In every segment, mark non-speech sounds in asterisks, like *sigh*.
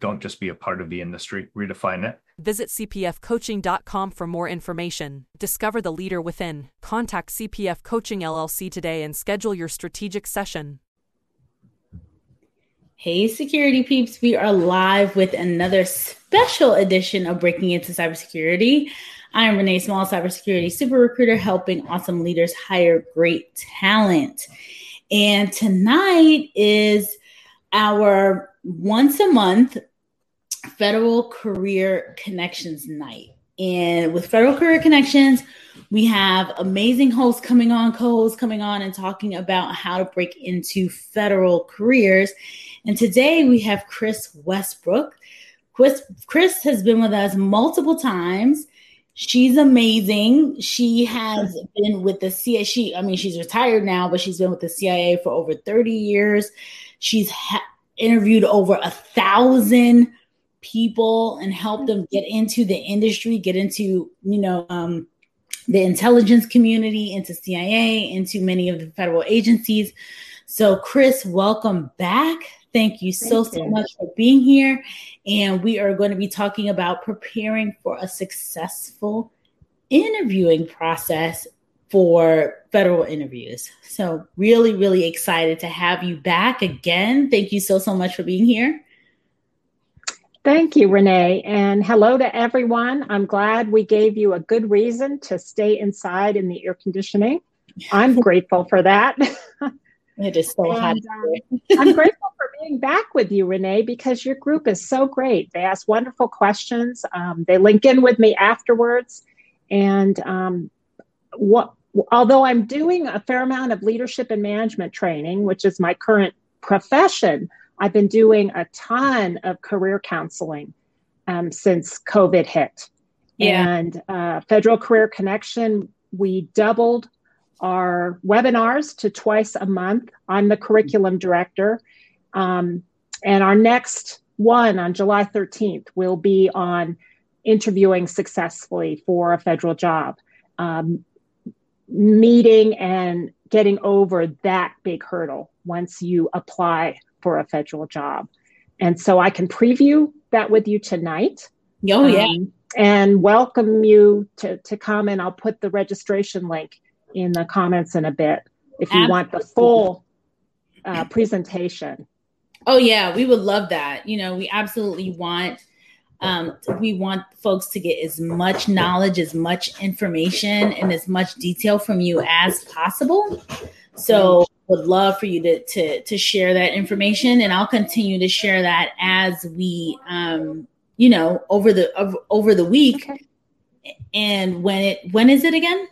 Don't just be a part of the industry, redefine it. Visit cpfcoaching.com for more information. Discover the leader within. Contact CPF Coaching LLC today and schedule your strategic session. Hey, security peeps, we are live with another special edition of Breaking Into Cybersecurity. I am Renee Small, cybersecurity super recruiter, helping awesome leaders hire great talent. And tonight is our once a month Federal Career Connections Night. And with Federal Career Connections, we have amazing hosts coming on, co hosts coming on, and talking about how to break into federal careers. And today we have Chris Westbrook. Chris, Chris has been with us multiple times. She's amazing. She has been with the CIA. She, I mean, she's retired now, but she's been with the CIA for over 30 years. She's ha- interviewed over a thousand people and helped them get into the industry, get into, you know, um, the intelligence community, into CIA, into many of the federal agencies. So, Chris, welcome back. Thank you so, Thank you. so much for being here. And we are going to be talking about preparing for a successful interviewing process for federal interviews. So, really, really excited to have you back again. Thank you so, so much for being here. Thank you, Renee. And hello to everyone. I'm glad we gave you a good reason to stay inside in the air conditioning. I'm *laughs* grateful for that. It is so hot. Um, *laughs* I'm grateful for being back with you, Renee, because your group is so great. They ask wonderful questions. Um, they link in with me afterwards. And um, what, although I'm doing a fair amount of leadership and management training, which is my current profession, I've been doing a ton of career counseling um, since COVID hit. Yeah. And uh, Federal Career Connection, we doubled our webinars to twice a month. I'm the curriculum director. Um, and our next one on July 13th will be on interviewing successfully for a federal job, um, meeting and getting over that big hurdle once you apply for a federal job. And so I can preview that with you tonight. Oh, yeah. Um, and welcome you to, to come, and I'll put the registration link in the comments in a bit if you Absolutely. want the full uh, presentation. Oh, yeah, we would love that. You know, we absolutely want. Um, we want folks to get as much knowledge, as much information, and as much detail from you as possible. So would love for you to to to share that information, and I'll continue to share that as we, um, you know, over the over, the week. And when it when is it again?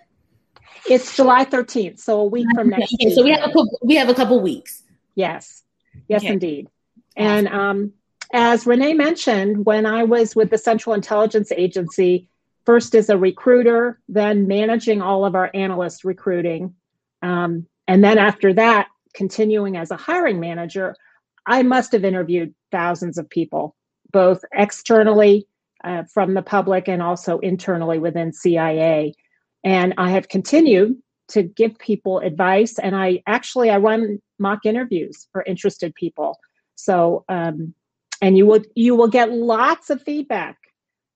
It's July thirteenth, so a week from next. Okay, so we have a couple, we have a couple weeks. Yes, yes, okay. indeed. And um, as Renee mentioned, when I was with the Central Intelligence Agency, first as a recruiter, then managing all of our analyst recruiting. Um, and then after that, continuing as a hiring manager, I must have interviewed thousands of people, both externally uh, from the public and also internally within CIA. And I have continued to give people advice. And I actually I run mock interviews for interested people. So um, and you will you will get lots of feedback.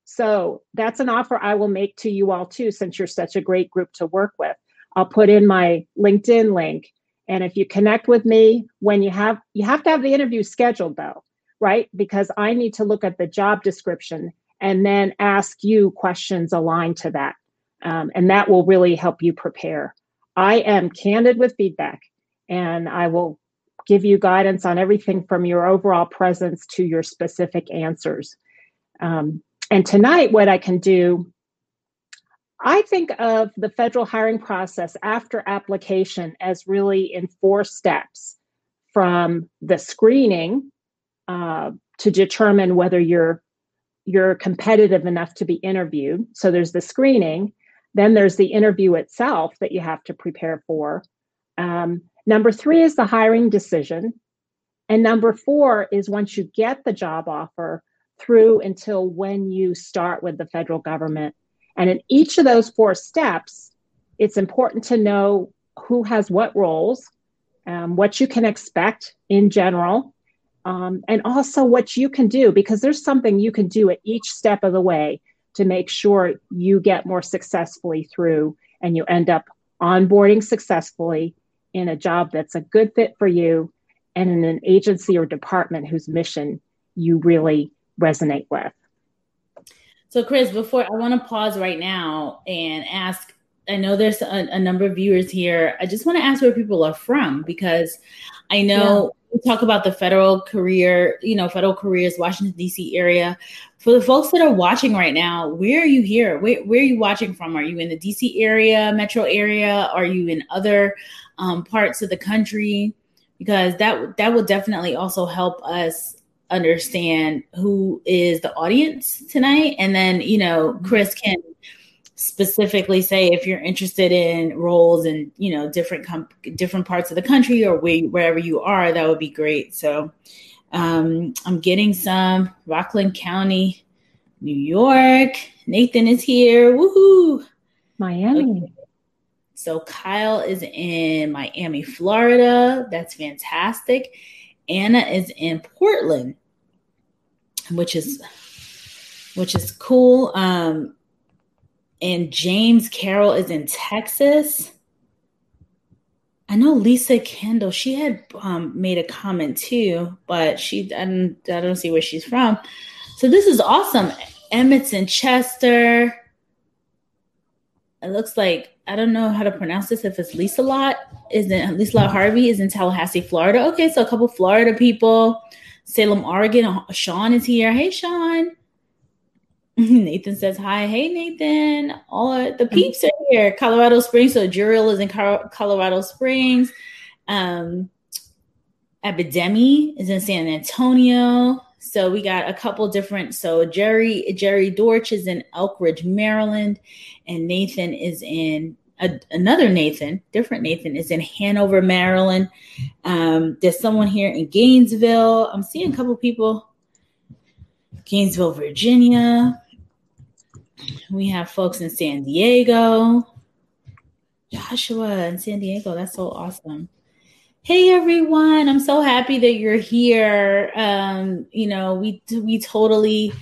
So that's an offer I will make to you all too, since you're such a great group to work with. I'll put in my LinkedIn link. And if you connect with me when you have, you have to have the interview scheduled though, right? Because I need to look at the job description and then ask you questions aligned to that. Um, and that will really help you prepare. I am candid with feedback and I will give you guidance on everything from your overall presence to your specific answers. Um, and tonight, what I can do I think of the federal hiring process after application as really in four steps. from the screening uh, to determine whether you're you're competitive enough to be interviewed. So there's the screening, then there's the interview itself that you have to prepare for. Um, number three is the hiring decision, and number four is once you get the job offer through until when you start with the federal government. And in each of those four steps, it's important to know who has what roles, um, what you can expect in general, um, and also what you can do because there's something you can do at each step of the way to make sure you get more successfully through and you end up onboarding successfully in a job that's a good fit for you and in an agency or department whose mission you really resonate with. So, Chris, before I want to pause right now and ask I know there's a, a, number of viewers here. I just want to ask where people are from because I know yeah. we talk about the federal career, you know, federal careers, Washington, D.C. area. For the folks that are watching right now, where are you here? Where, where are you watching from? Are you in the D.C. area, metro area? Are you in other um, parts of the country? Because that that will definitely also help us understand who is the audience tonight. And then, you know, mm-hmm. Chris can specifically say if you're interested in roles in you know different com- different parts of the country or where, wherever you are that would be great so um, i'm getting some rockland county new york. Nathan is here. Woohoo! Miami. Okay. so kyle is in miami florida. That's fantastic. Anna is in portland which is which is cool. Um and James Carroll is in Texas. I know Lisa Kendall. She had um, made a comment too, but she I don't, I don't see where she's from. So this is awesome. Emmett's in Chester. It looks like I don't know how to pronounce this. If it's Lisa Lot, is in Lisa Lot Harvey is in Tallahassee, Florida. Okay, so a couple Florida people. Salem, Oregon. Sean is here. Hey, Sean. *laughs* Nathan says hi. Hey, Nathan. All the peeps are here. Colorado Springs. So Juriel is in Colorado Springs. Um, Epidemi is in San Antonio. So we got a couple different. So Jerry Jerry Dorch is in Elkridge, Maryland, and Nathan is in a, another Nathan, different Nathan is in Hanover, Maryland. Um, there's someone here in Gainesville. I'm seeing a couple people. Gainesville, Virginia. We have folks in San Diego. Joshua in San Diego. That's so awesome. Hey everyone, I'm so happy that you're here. Um, you know, we we totally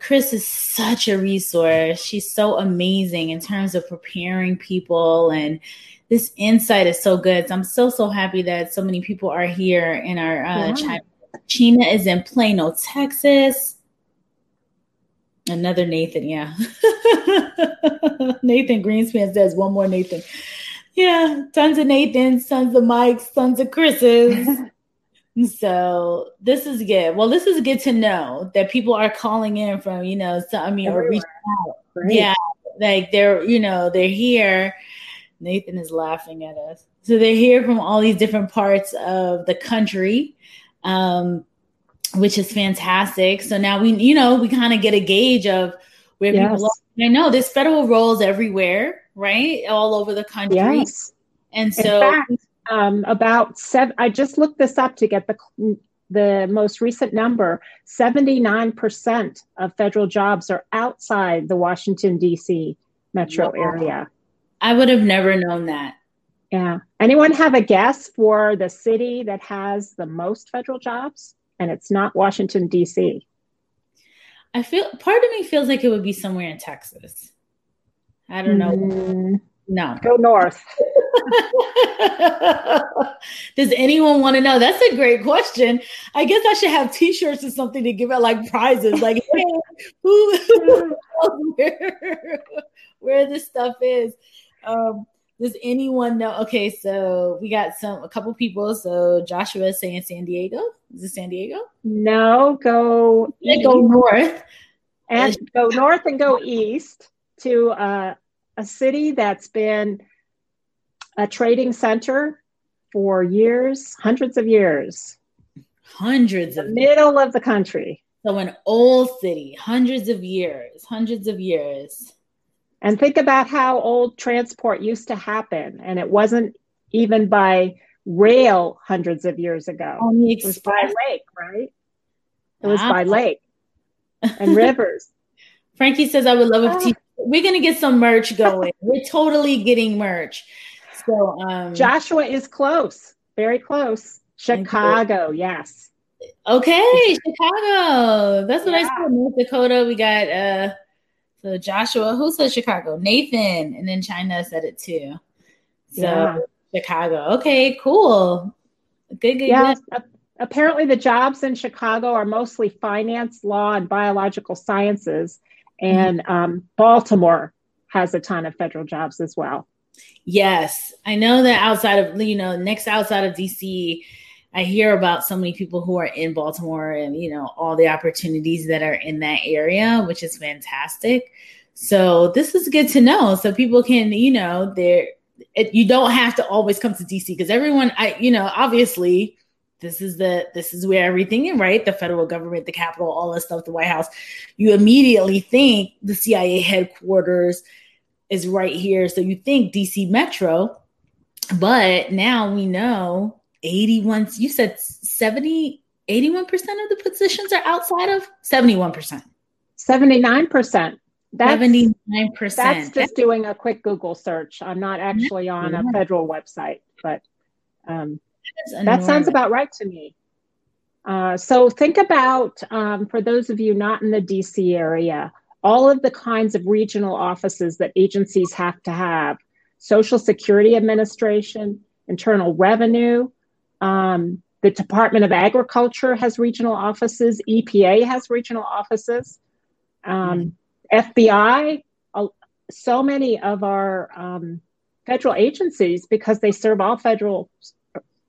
Chris is such a resource. She's so amazing in terms of preparing people and this insight is so good. So I'm so so happy that so many people are here in our uh yeah. China is in Plano, Texas. Another Nathan, yeah. *laughs* Nathan Greenspan says one more Nathan. Yeah, tons of Nathans, tons of Mikes, tons of Chris's. *laughs* so this is good. Well, this is good to know that people are calling in from, you know, so, I mean, or reaching out. Yeah, like they're, you know, they're here. Nathan is laughing at us. So they're here from all these different parts of the country. Um, which is fantastic. So now we, you know, we kind of get a gauge of where yes. people are. I know there's federal roles everywhere, right? All over the country. Yes. And so fact, um, about seven, I just looked this up to get the the most recent number 79% of federal jobs are outside the Washington, D.C. metro wow. area. I would have never known that. Yeah. Anyone have a guess for the city that has the most federal jobs? And it's not Washington, D.C. I feel part of me feels like it would be somewhere in Texas. I don't know. Mm, no. Go north. *laughs* Does anyone want to know? That's a great question. I guess I should have t-shirts or something to give out like prizes. Like, hey, who, *laughs* who where, where this stuff is. Um, does anyone know? Okay, so we got some a couple people. So Joshua is saying San Diego. Is it San Diego? No, go go north and *laughs* go north and go east to uh, a city that's been a trading center for years, hundreds of years. Hundreds of middle of the country. So an old city, hundreds of years, hundreds of years. And think about how old transport used to happen, and it wasn't even by rail hundreds of years ago. it was by lake, right? It was wow. by lake *laughs* and rivers. Frankie says, "I would love if ah. we're gonna get some merch going. *laughs* we're totally getting merch." So um, Joshua is close, very close. Chicago, yes. Okay, Chicago. That's what yeah. I said. North Dakota. We got uh so Joshua, who said Chicago? Nathan, and then China said it too. So yeah. Chicago. Okay, cool. Good, good, yeah. Good. Apparently, the jobs in Chicago are mostly finance, law, and biological sciences, and mm-hmm. um, Baltimore has a ton of federal jobs as well. Yes, I know that outside of you know next outside of DC, I hear about so many people who are in Baltimore and you know all the opportunities that are in that area, which is fantastic. So this is good to know. So people can you know they're you don't have to always come to DC because everyone I you know obviously this is the this is where everything is right the federal government the capitol all this stuff the white house you immediately think the cia headquarters is right here. So you think DC Metro, but now we know 81, you said 70, 81% of the positions are outside of 71%. 79%. That's, 79%. That's just doing a quick Google search. I'm not actually on a federal website, but um, that sounds about right to me. Uh, so think about, um, for those of you not in the DC area, all of the kinds of regional offices that agencies have to have Social Security Administration, Internal Revenue, um, the Department of Agriculture has regional offices, EPA has regional offices, um, FBI, uh, so many of our um, federal agencies, because they serve all federal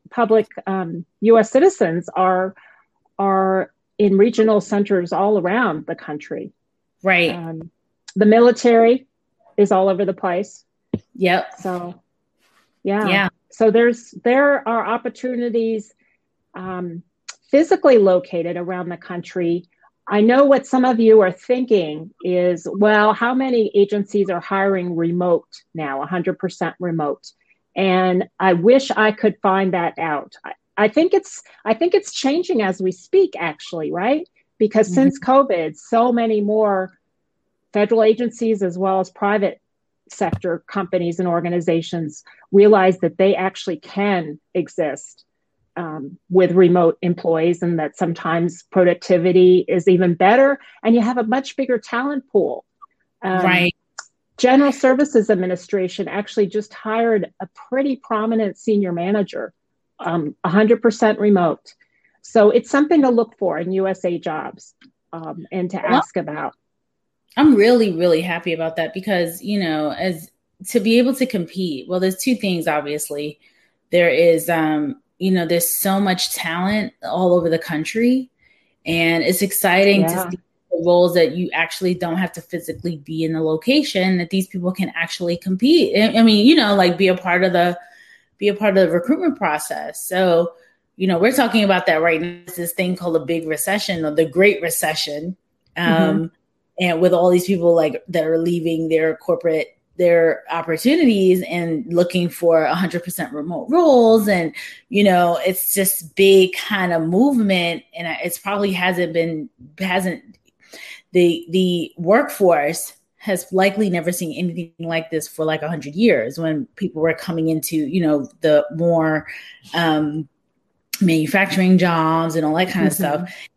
public US um, citizens, are, are in regional centers all around the country. Right. Um, the military is all over the place. Yep. So, yeah. Yeah. So there's there are opportunities um, physically located around the country. I know what some of you are thinking is, well, how many agencies are hiring remote now, 100% remote? And I wish I could find that out. I, I think it's I think it's changing as we speak, actually, right? because mm-hmm. since COVID, so many more federal agencies as well as private sector companies and organizations realize that they actually can exist um, with remote employees and that sometimes productivity is even better and you have a much bigger talent pool. Um, right. General Services Administration actually just hired a pretty prominent senior manager, um, 100% remote. So it's something to look for in USA jobs um, and to ask well, about. I'm really, really happy about that because, you know, as to be able to compete, well, there's two things, obviously. There is, um, you know, there's so much talent all over the country. And it's exciting yeah. to see roles that you actually don't have to physically be in the location that these people can actually compete. I mean, you know, like be a part of the be a part of the recruitment process. So you know, we're talking about that right now. It's this thing called a big recession or the Great Recession. Um, mm-hmm. And with all these people like that are leaving their corporate their opportunities and looking for 100% remote roles and you know it's just big kind of movement and it's probably hasn't been hasn't the the workforce has likely never seen anything like this for like 100 years when people were coming into you know the more um manufacturing jobs and all that kind of mm-hmm. stuff.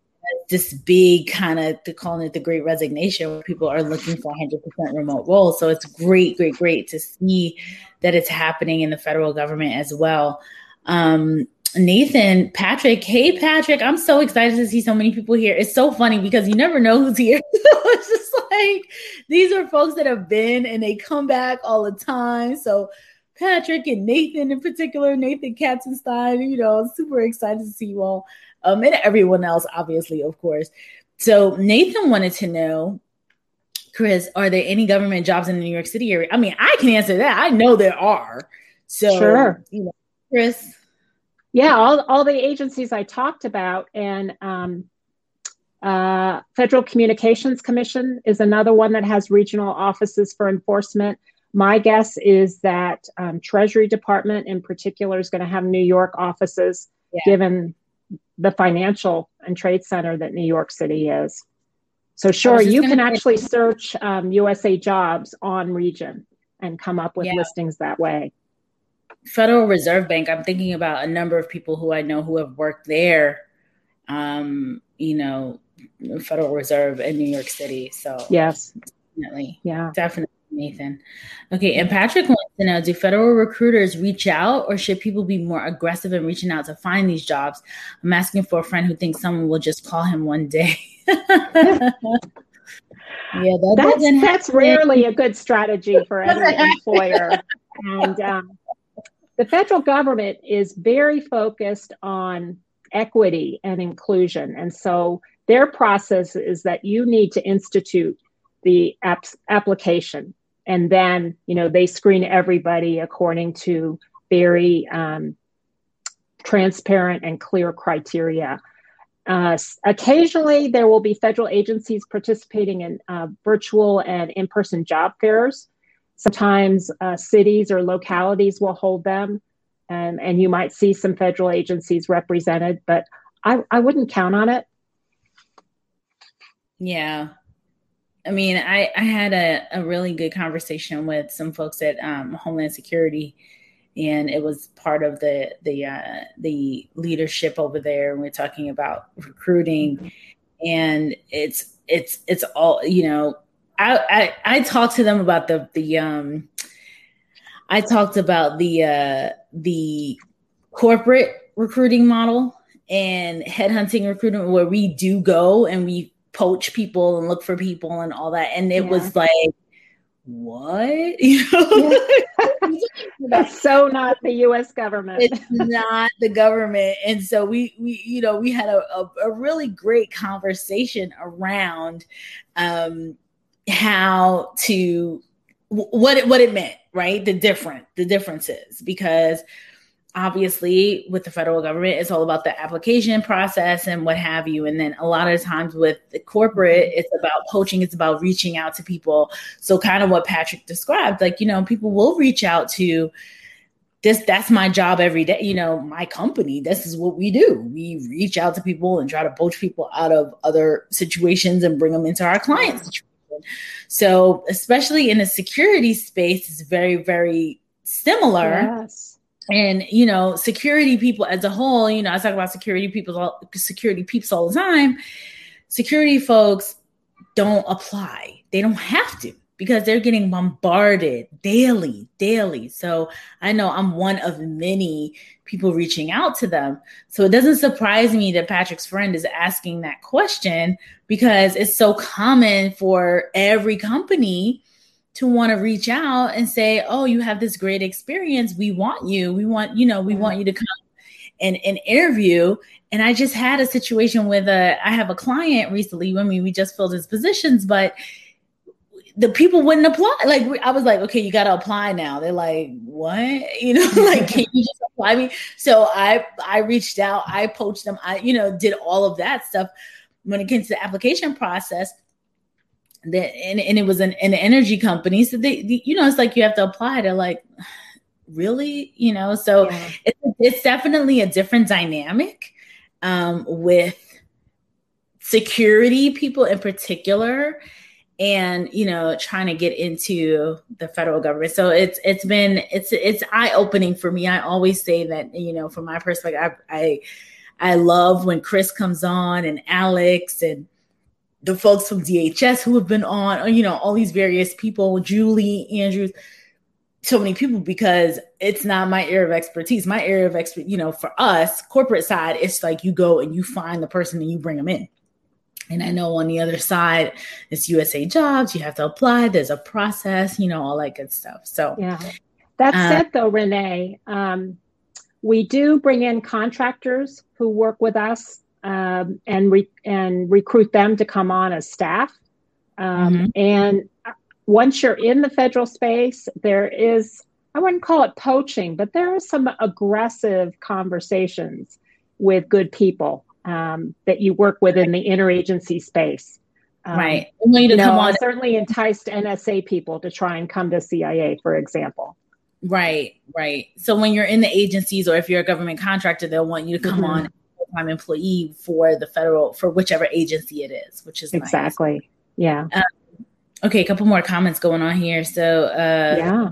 This big kind of they're calling it the great resignation where people are looking for 100% remote roles. So it's great, great, great to see that it's happening in the federal government as well. Um, Nathan, Patrick, hey Patrick, I'm so excited to see so many people here. It's so funny because you never know who's here. *laughs* it's just like these are folks that have been and they come back all the time. So Patrick and Nathan in particular, Nathan Katzenstein, you know, super excited to see you all. Um, and everyone else, obviously, of course. So Nathan wanted to know, Chris, are there any government jobs in the New York City area? I mean, I can answer that. I know there are. So, sure. you know, Chris. Yeah, all, all the agencies I talked about, and um, uh, Federal Communications Commission is another one that has regional offices for enforcement. My guess is that um, Treasury Department in particular is going to have New York offices, yeah. given the financial and trade center that New York City is. So sure, you can actually search um, USA jobs on region and come up with yeah. listings that way. Federal Reserve Bank, I'm thinking about a number of people who I know who have worked there, um, you know, Federal Reserve in New York City. So yes, definitely. Yeah. Definitely. Nathan. Okay, and Patrick wants to know do federal recruiters reach out or should people be more aggressive in reaching out to find these jobs? I'm asking for a friend who thinks someone will just call him one day. *laughs* yeah, that that's, that's rarely a good strategy for any *laughs* employer. And um, the federal government is very focused on equity and inclusion. And so their process is that you need to institute the application and then you know they screen everybody according to very um, transparent and clear criteria. Uh, occasionally there will be federal agencies participating in uh, virtual and in-person job fairs. Sometimes uh, cities or localities will hold them and, and you might see some federal agencies represented but I, I wouldn't count on it. Yeah I mean, I, I had a, a really good conversation with some folks at um, Homeland Security, and it was part of the the uh, the leadership over there. And we're talking about recruiting, and it's it's it's all you know. I I, I talked to them about the the um. I talked about the uh, the corporate recruiting model and headhunting recruitment where we do go and we poach people and look for people and all that. And it yeah. was like, what? *laughs* You know? *laughs* That's so not the US government. It's not the government. And so we we you know we had a, a, a really great conversation around um how to what it what it meant, right? The different the differences because obviously with the federal government it's all about the application process and what have you. And then a lot of times with the corporate mm-hmm. it's about poaching it's about reaching out to people. So kind of what patrick described like you know people will reach out to this that's my job every day you know my company this is what we do. We reach out to people and try to poach people out of other situations and bring them into our client mm-hmm. situation. So especially in the security space it's very very similar. Yes and you know security people as a whole you know i talk about security people security peeps all the time. Security folks don't apply. They don't have to because they're getting bombarded daily daily. So i know i'm one of many people reaching out to them. So it doesn't surprise me that patrick's friend is asking that question because it's so common for every company to want to reach out and say, "Oh, you have this great experience. We want you. We want, you know, we want you to come and, and interview." And I just had a situation with a I have a client recently. I mean, we just filled his positions, but the people wouldn't apply. Like I was like, okay, you got to apply now. They're like, what? *laughs* You know, *laughs* like can you just apply me? So I I reached out, I poached them, I you know did all of that stuff. When it came to the application process, that and, and it was an, an energy company. So they, they, you know it's like you have to apply to like *sighs* really you know? So yeah. it's, it's definitely a different dynamic um, with security people in particular and you know trying to get into the federal government. So it's it's been it's it's eye-opening for me. I always say that you know from my perspective i i, I love when chris comes on and alex and the folks from DHS who have been on, you know, all these various people, Julie Andrews, so many people because it's not my area of expertise. My area of expert, you know, for us, corporate side, it's like you go and you find the person and you bring them in. And I know on the other side, it's USA Jobs. You have to apply. There's a process, you know, all that good stuff. So yeah. That uh, said, though, Renee, um, we do bring in contractors who work with us um, and re- and recruit them to come on as staff. Um, mm-hmm. And once you're in the federal space, there is I wouldn't call it poaching, but there are some aggressive conversations with good people um, that you work with in the interagency space. Um, right. you know, on. certainly enticed NSA people to try and come to CIA, for example. Right, right. So when you're in the agencies or if you're a government contractor, they'll want you to come mm-hmm. on full-time employee for the federal for whichever agency it is, which is exactly. Nice. Yeah. Um, okay, a couple more comments going on here. So uh yeah.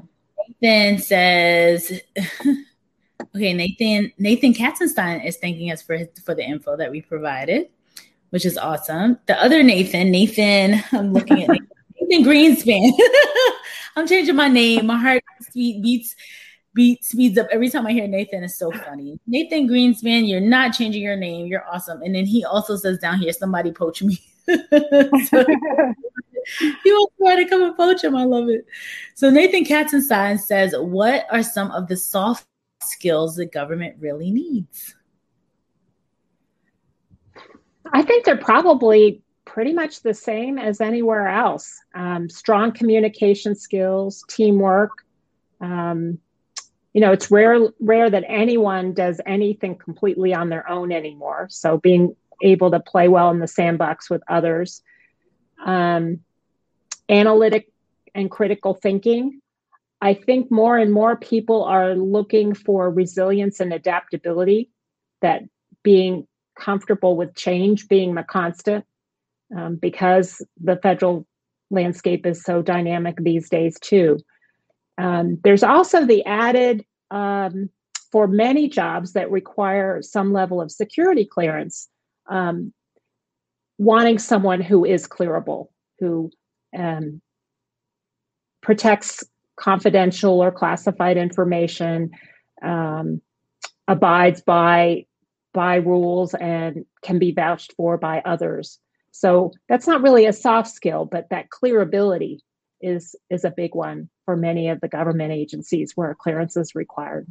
Nathan says *laughs* Okay, Nathan Nathan Katzenstein is thanking us for for the info that we provided, which is awesome. The other Nathan, Nathan, *laughs* I'm looking at Nathan, Nathan Greenspan. *laughs* I'm changing my name. My heart beats beat speeds up every time I hear Nathan. is so funny. Nathan Greenspan, you're not changing your name. You're awesome. And then he also says down here, somebody poach me. *laughs* so, *laughs* he will try to come and poach him. I love it. So Nathan Katzenstein says, "What are some of the soft skills the government really needs?" I think they're probably pretty much the same as anywhere else. Um, strong communication skills, teamwork. Um, you know, it's rare rare that anyone does anything completely on their own anymore. So being able to play well in the sandbox with others, um, analytic and critical thinking. I think more and more people are looking for resilience and adaptability. That being comfortable with change being the constant um, because the federal landscape is so dynamic these days too. Um, there's also the added um, for many jobs that require some level of security clearance, um, wanting someone who is clearable, who um, protects confidential or classified information, um, abides by by rules and can be vouched for by others. So that's not really a soft skill, but that clear ability is is a big one for many of the government agencies where clearance is required.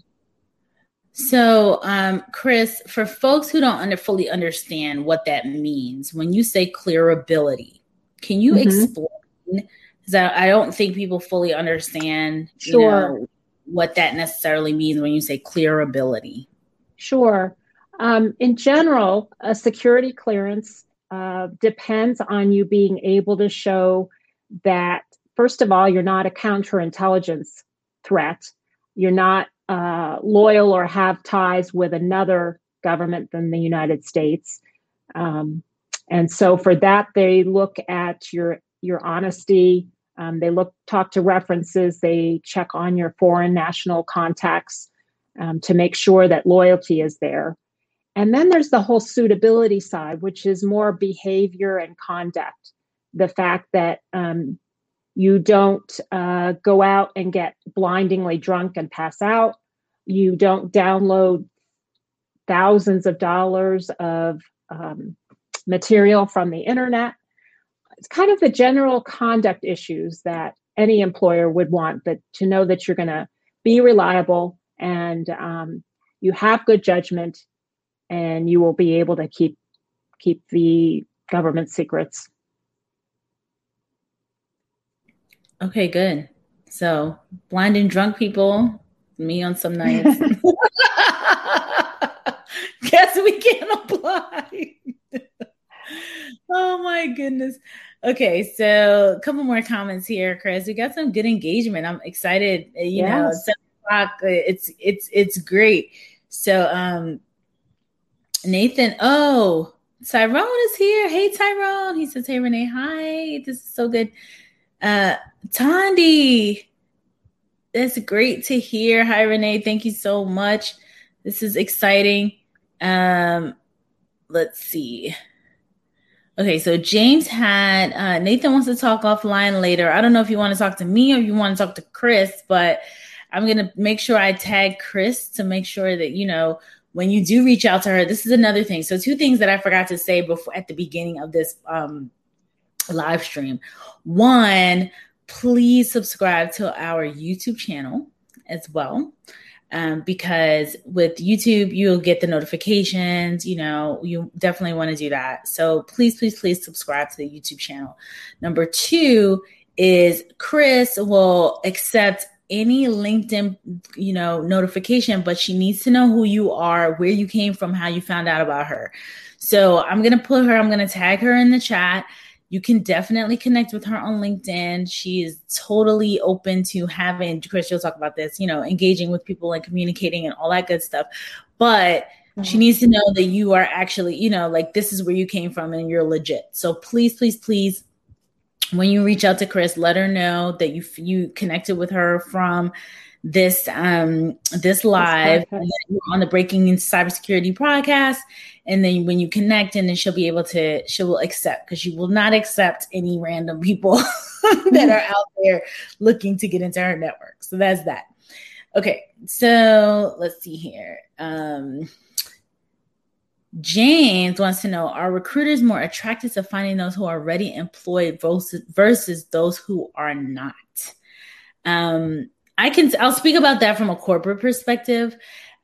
So, um, Chris, for folks who don't under, fully understand what that means, when you say clear ability, can you mm-hmm. explain? Because I, don't think people fully understand, sure. you know, what that necessarily means when you say clear ability. Sure. Um, in general, a security clearance uh, depends on you being able to show that, first of all, you're not a counterintelligence threat. You're not uh, loyal or have ties with another government than the United States. Um, and so for that, they look at your your honesty. Um, they look talk to references. They check on your foreign national contacts um, to make sure that loyalty is there. And then there's the whole suitability side, which is more behavior and conduct. The fact that um, you don't uh, go out and get blindingly drunk and pass out. You don't download thousands of dollars of um, material from the internet. It's kind of the general conduct issues that any employer would want, but to know that you're going to be reliable and um, you have good judgment and you will be able to keep keep the government secrets. Okay, good. So blind and drunk people, me on some nights. *laughs* *laughs* Guess we can't apply. *laughs* oh my goodness. Okay, so a couple more comments here, Chris. We got some good engagement. I'm excited. You yes. know, seven o'clock. It's it's it's great. So um Nathan, oh, Tyrone is here. Hey, Tyrone. He says, Hey, Renee, hi. This is so good. Uh, Tondi, that's great to hear. Hi, Renee. Thank you so much. This is exciting. Um, let's see. Okay, so James had uh, Nathan wants to talk offline later. I don't know if you want to talk to me or you want to talk to Chris, but I'm gonna make sure I tag Chris to make sure that you know when you do reach out to her, this is another thing. So, two things that I forgot to say before at the beginning of this um, live stream. One, please subscribe to our YouTube channel as well. Um, because with YouTube, you'll get the notifications. You know, you definitely want to do that. So please, please, please subscribe to the YouTube channel. Number two is Chris will accept any LinkedIn, you know, notification, but she needs to know who you are, where you came from, how you found out about her. So I'm gonna put her, I'm gonna tag her in the chat. You can definitely connect with her on LinkedIn. She is totally open to having Chris, you'll talk about this, you know, engaging with people and communicating and all that good stuff. But mm-hmm. she needs to know that you are actually, you know, like this is where you came from and you're legit. So please, please, please when you reach out to Chris, let her know that you you connected with her from this um this live on the Breaking Cybersecurity podcast. And then when you connect, and then she'll be able to she will accept because she will not accept any random people *laughs* that are out there looking to get into her network. So that's that. Okay, so let's see here. Um James wants to know Are recruiters more attracted to finding those who are already employed versus, those who are not? Um, I can, I'll speak about that from a corporate perspective.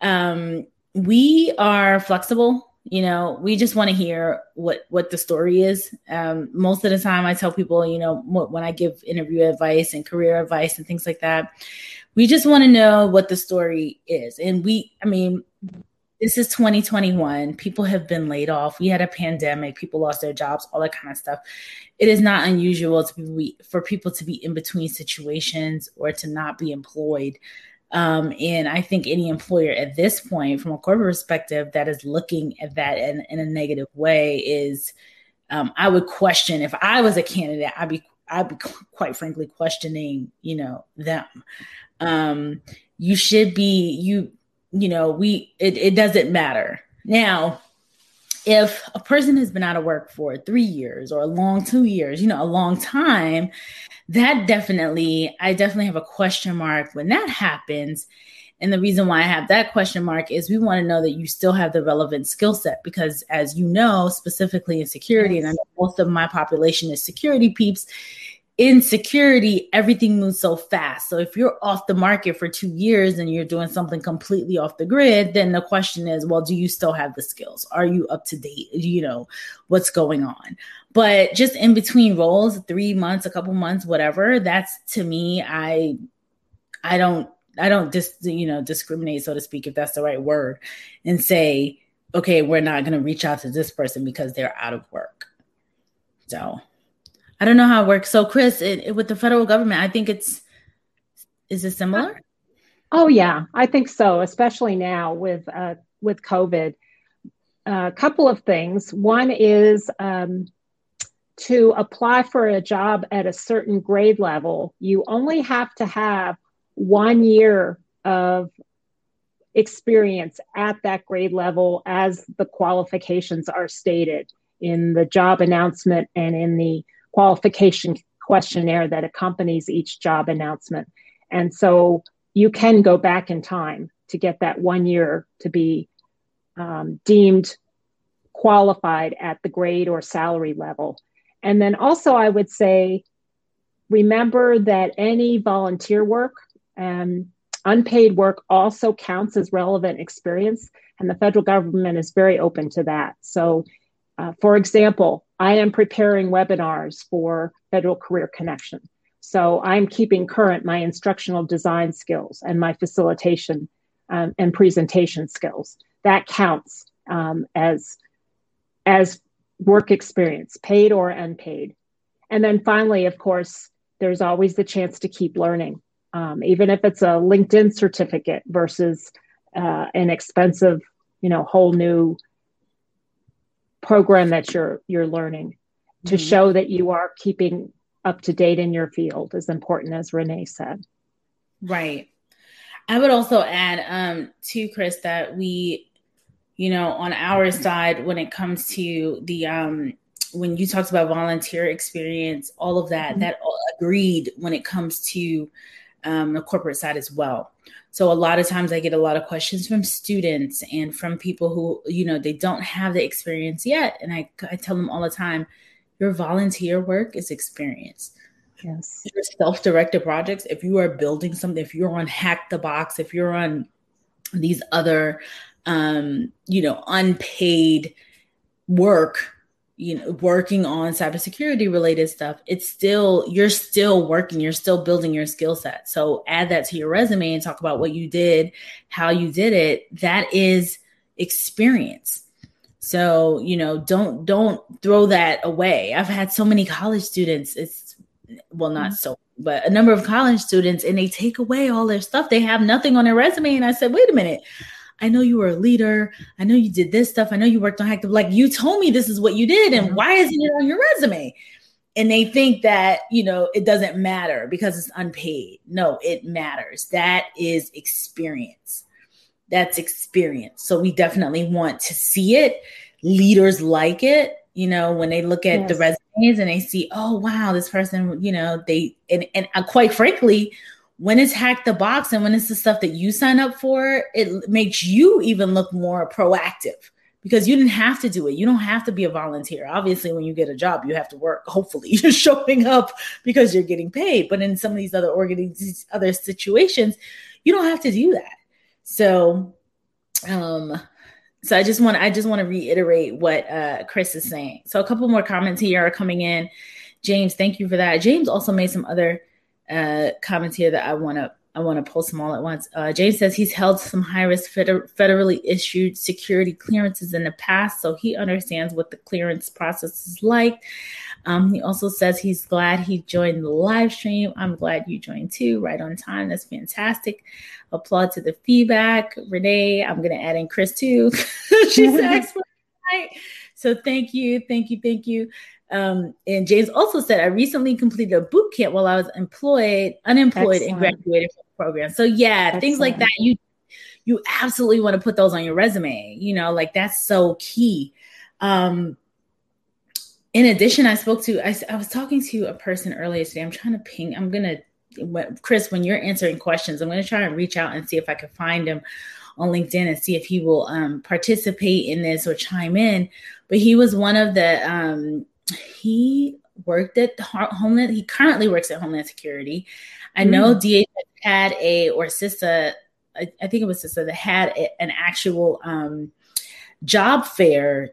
Um, we are flexible. You know, we just want to hear what what the story is. Um, most of the time, I tell people, you know, when I give interview advice and career advice and things like that, we just want to know what the story is. And we, I mean, this is 2021. People have been laid off. We had a pandemic. People lost their jobs, all that kind of stuff. It is not unusual to be for people to be in between situations or to not be employed. Um, and I think any employer at this point, from a corporate perspective, that is looking at that in, in a negative way is, um, I would question if I was a candidate, I'd be I'd be quite frankly questioning, you know, them. Um, you should be you you know, we it, it doesn't matter. Now, if a person has been out of work for three years or a long two years, you know, a long time, that definitely, I definitely have a question mark when that happens. And the reason why I have that question mark is we want to know that you still have the relevant skill set because, as you know, specifically in security, yes. and I know most of my population is security peeps, in security, everything moves so fast. So if you're off the market for two years and you're doing something completely off the grid, then the question is, well, do you still have the skills? Are you up to date? You know, what's going on? But just in between roles, three months, a couple months, whatever, that's to me, I I don't I don't dis you know discriminate, so to speak, if that's the right word, and say, okay, we're not gonna reach out to this person because they're out of work. So I don't know how it works. So, Chris, it, it, with the federal government, I think it's is it similar? Oh yeah, I think so. Especially now with uh, with COVID, a uh, couple of things. One is um, to apply for a job at a certain grade level. You only have to have one year of experience at that grade level as the qualifications are stated in the job announcement and in the qualification questionnaire that accompanies each job announcement. And so you can go back in time to get that one year to be um, deemed qualified at the grade or salary level. And then also, I would say, remember that any volunteer work and unpaid work also counts as relevant experience, and the federal government is very open to that. So, uh, for example, I am preparing webinars for Federal Career Connection. So I'm keeping current my instructional design skills and my facilitation um, and presentation skills. That counts um, as, as work experience, paid or unpaid. And then finally, of course, there's always the chance to keep learning, um, even if it's a LinkedIn certificate versus uh, an expensive, you know, whole new program that you're you're learning to mm-hmm. show that you are keeping up to date in your field is important as renee said right i would also add um to chris that we you know on our side when it comes to the um when you talked about volunteer experience all of that mm-hmm. that agreed when it comes to um, the corporate side as well so a lot of times I get a lot of questions from students and from people who, you know, they don't have the experience yet. And I, I tell them all the time, your volunteer work is experience. Yes. Your self-directed projects, if you are building something, if you're on Hack the Box, if you're on these other um, you know, unpaid work, you know working on cybersecurity related stuff it's still you're still working you're still building your skill set. So add that to your resume and talk about what you did how you did it. That is experience. So you know don't don't throw that away. I've had so many college students it's well not mm-hmm. so but a number of college students and they take away all their stuff. They have nothing on their resume and i said wait a minute I know you were a leader. I know you did this stuff. I know you worked on Hacktive. Like you told me this is what you did, and mm-hmm. why isn't it on your resume? And they think that, you know, it doesn't matter because it's unpaid. No, it matters. That is experience. That's experience. So we definitely want to see it. Leaders like it, you know, when they look at yes. the resumes and they see, oh wow, this person, you know, they and and uh, quite frankly, when it's hack the box and when it's the stuff that you sign up for, it makes you even look more proactive because you didn't have to do it. You don't have to be a volunteer. Obviously, when you get a job, you have to work. *laughs* Hopefully, you're showing up because you're getting paid. But in some of these other organizations, other situations, you don't have to do that. So, um, so I just want I just want to reiterate what uh, Chris is saying. So a couple more comments here are coming in. James, thank you for that. James also made some other uh, comments here that I want to I want to post them all at once. Uh, James says he's held some high risk feder- federally issued security clearances in the past, so he understands what the clearance process is like. Um, he also says he's glad he joined the live stream. I'm glad you joined too, right on time. That's fantastic. Applaud to the feedback. Renee, I'm going to add in Chris too. *laughs* She's the *laughs* expert. Right? So thank you, thank you, thank you. Um, and James also said, I recently completed a boot camp while I was employed, unemployed, Excellent. and graduated from the program. So yeah, Excellent. things like that. You you absolutely want to put those on your resume. You know, like that's so key. Um, in addition, I spoke to I, I was talking to a person earlier today. I'm trying to ping. I'm gonna Chris, when you're answering questions, I'm gonna try and reach out and see if I can find him on LinkedIn and see if he will um, participate in this or chime in. But he was one of the um, he worked at Homeland. He currently works at Homeland Security. I know mm. DHS had a or CISA, I, I, think it was CISA that had a, an actual um, job fair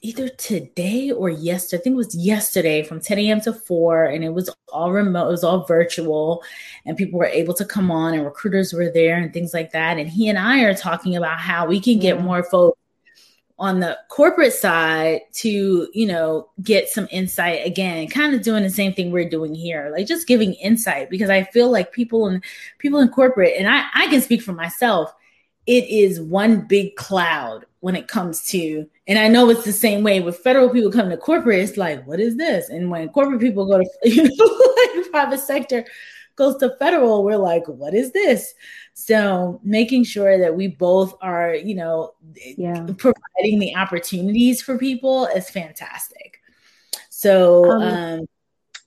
either today or yesterday. I think it was yesterday from 10 a.m. to 4, and it was all remote, it was all virtual, and people were able to come on, and recruiters were there and things like that. And he and I are talking about how we can get more folks on the corporate side to you know get some insight again kind of doing the same thing we're doing here like just giving insight because i feel like people in people in corporate and i i can speak for myself it is one big cloud when it comes to and i know it's the same way with federal people coming to corporate it's like what is this? And when corporate people go to *laughs* you know *laughs* like private sector goes to federal we're like what is this so making sure that we both are, you know, yeah. providing the opportunities for people is fantastic. So, um, um,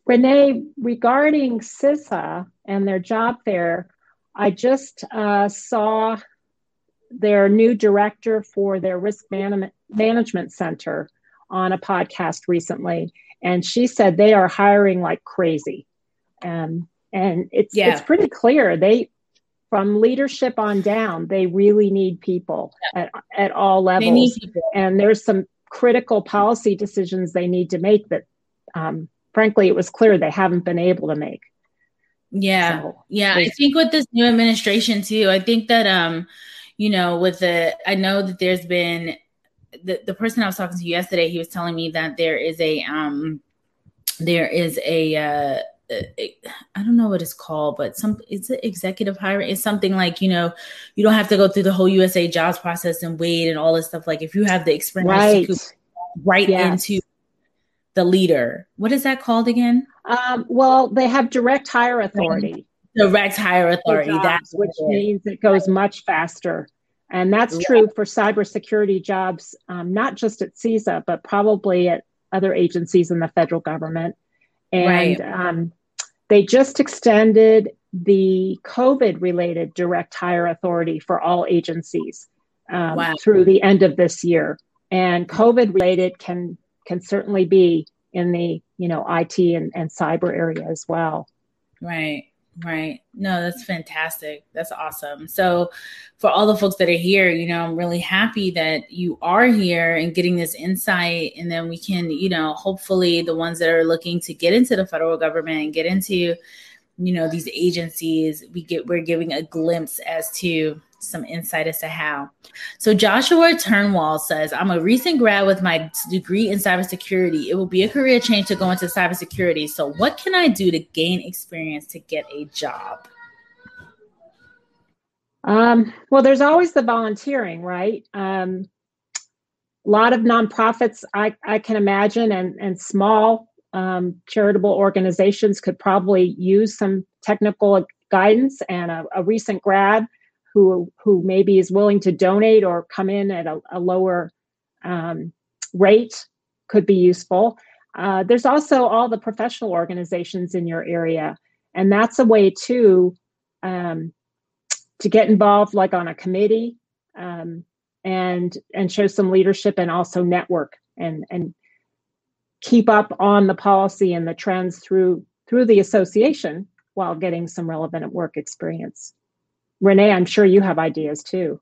Renee, regarding CISA and their job fair, I just uh, saw their new director for their risk man- management center on a podcast recently, and she said they are hiring like crazy. Um, and it's yeah. it's pretty clear they from leadership on down, they really need people at, at all levels. And there's some critical policy decisions they need to make that, um, frankly, it was clear they haven't been able to make. Yeah. So, yeah. I think with this new administration, too, I think that, um, you know, with the, I know that there's been, the, the person I was talking to yesterday, he was telling me that there is a, um, there is a, uh, I don't know what it's called, but some it's an executive hiring. It's something like you know, you don't have to go through the whole USA jobs process and wait and all this stuff. Like if you have the experience, right, right yes. into the leader. What is that called again? Um, well, they have direct hire authority. Direct hire authority. Jobs, that's which means it goes much faster. And that's true for cybersecurity jobs, um, not just at CISA, but probably at other agencies in the federal government. And right. um, they just extended the COVID related direct hire authority for all agencies um, wow. through the end of this year. And COVID related can can certainly be in the you know IT and, and cyber area as well. Right. Right. No, that's fantastic. That's awesome. So, for all the folks that are here, you know, I'm really happy that you are here and getting this insight. And then we can, you know, hopefully the ones that are looking to get into the federal government and get into, you know, these agencies, we get, we're giving a glimpse as to some insight as to how. So Joshua Turnwall says, I'm a recent grad with my degree in cybersecurity. It will be a career change to go into cybersecurity. So what can I do to gain experience to get a job? Um, well, there's always the volunteering, right? Um, a lot of nonprofits, I, I can imagine, and, and small um, charitable organizations could probably use some technical guidance and a, a recent grad who who maybe is willing to donate or come in at a, a lower um, rate could be useful. Uh, there's also all the professional organizations in your area, and that's a way too um, to get involved, like on a committee, um, and and show some leadership and also network and and keep up on the policy and the trends through through the association while getting some relevant work experience. Renee, I'm sure you have ideas too.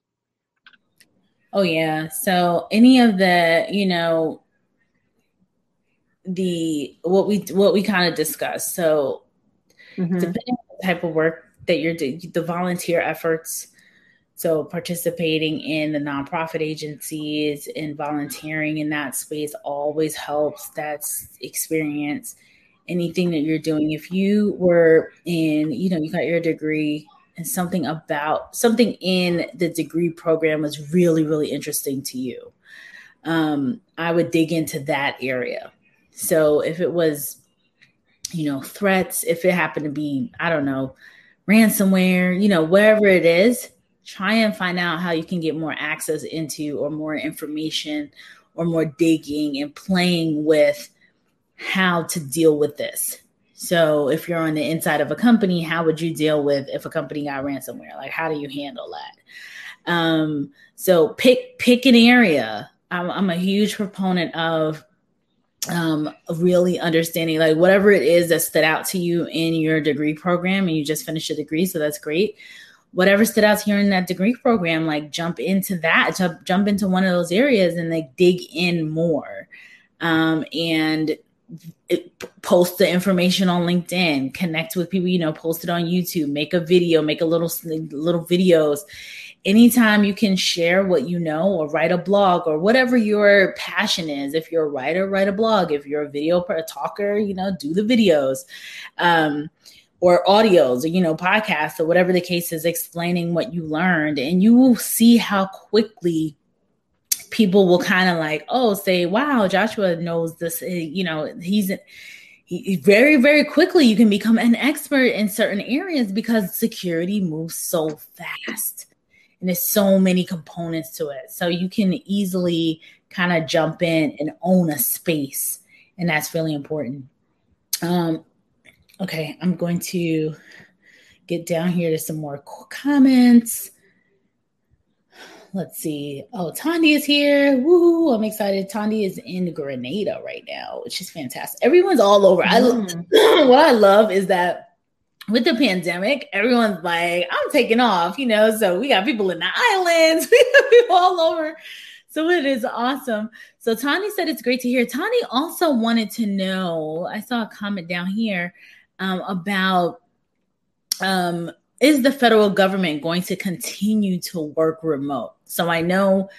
Oh yeah. So any of the, you know, the what we what we kind of discussed. So mm-hmm. depending on the type of work that you're doing, the volunteer efforts. So participating in the nonprofit agencies and volunteering in that space always helps. That's experience. Anything that you're doing. If you were in, you know, you got your degree and something about something in the degree program was really really interesting to you. Um, i would dig into that area. So if it was you know threats if it happened to be i don't know ransomware you know wherever it is try and find out how you can get more access into or more information or more digging and playing with how to deal with this so if you're on the inside of a company, how would you deal with if a company got ransomware? Like how do you handle that? Um, so pick pick an area. I'm, I'm a huge proponent of um, really understanding like whatever it is that stood out to you in your degree program and you just finished a degree so that's great whatever stood out to you in that degree program like jump into that jump, jump into one of those areas and like dig in more um, and post the information on LinkedIn, connect with people, you know, post it on YouTube, make a video, make a little little videos. Anytime you can share what you know or write a blog or whatever your passion is. If you're a writer, write a blog. If you're a video a talker, you know, do the videos. Um, or audios or you know podcasts or whatever the case is explaining what you learned and you will see how quickly people will kind of like, oh, say, wow, Joshua knows this. Eh, you know, he's he, very, very quickly you can become an expert in certain areas because security moves so fast and there's so many components to it. So you can easily kind of jump in and own a space, and that's really important. Um, okay, I'm going to get down here to some more comments let's see. Oh, Tandy is here. Woo! I'm excited. Tandy is in Grenada right now, which is fantastic. Everyone's all over. Mm. I *clears throat* what I love is that with the pandemic, everyone's like, I'm taking off, you know. So we got people in the islands, *laughs* we got people all over. So it is awesome. So Tani said it's great to hear. Tani also wanted to know. I saw a comment down here um, about um, is the federal government going to continue to work remote? So I know,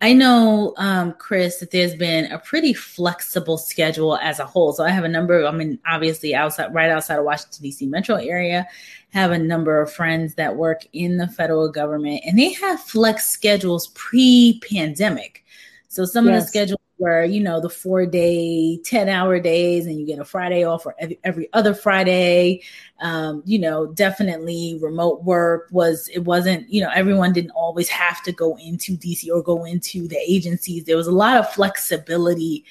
I know, um, Chris, that there's been a pretty flexible schedule as a whole. So I have a number. Of, I mean, obviously outside, right outside of Washington D.C. metro area, have a number of friends that work in the federal government, and they have flex schedules pre-pandemic. So some yes. of the schedules where you know the four day 10 hour days and you get a friday off or every, every other friday. Um, you know definitely remote work was it wasn't you know everyone didn't always have to go into dc or go into the agencies. There was a lot of flexibility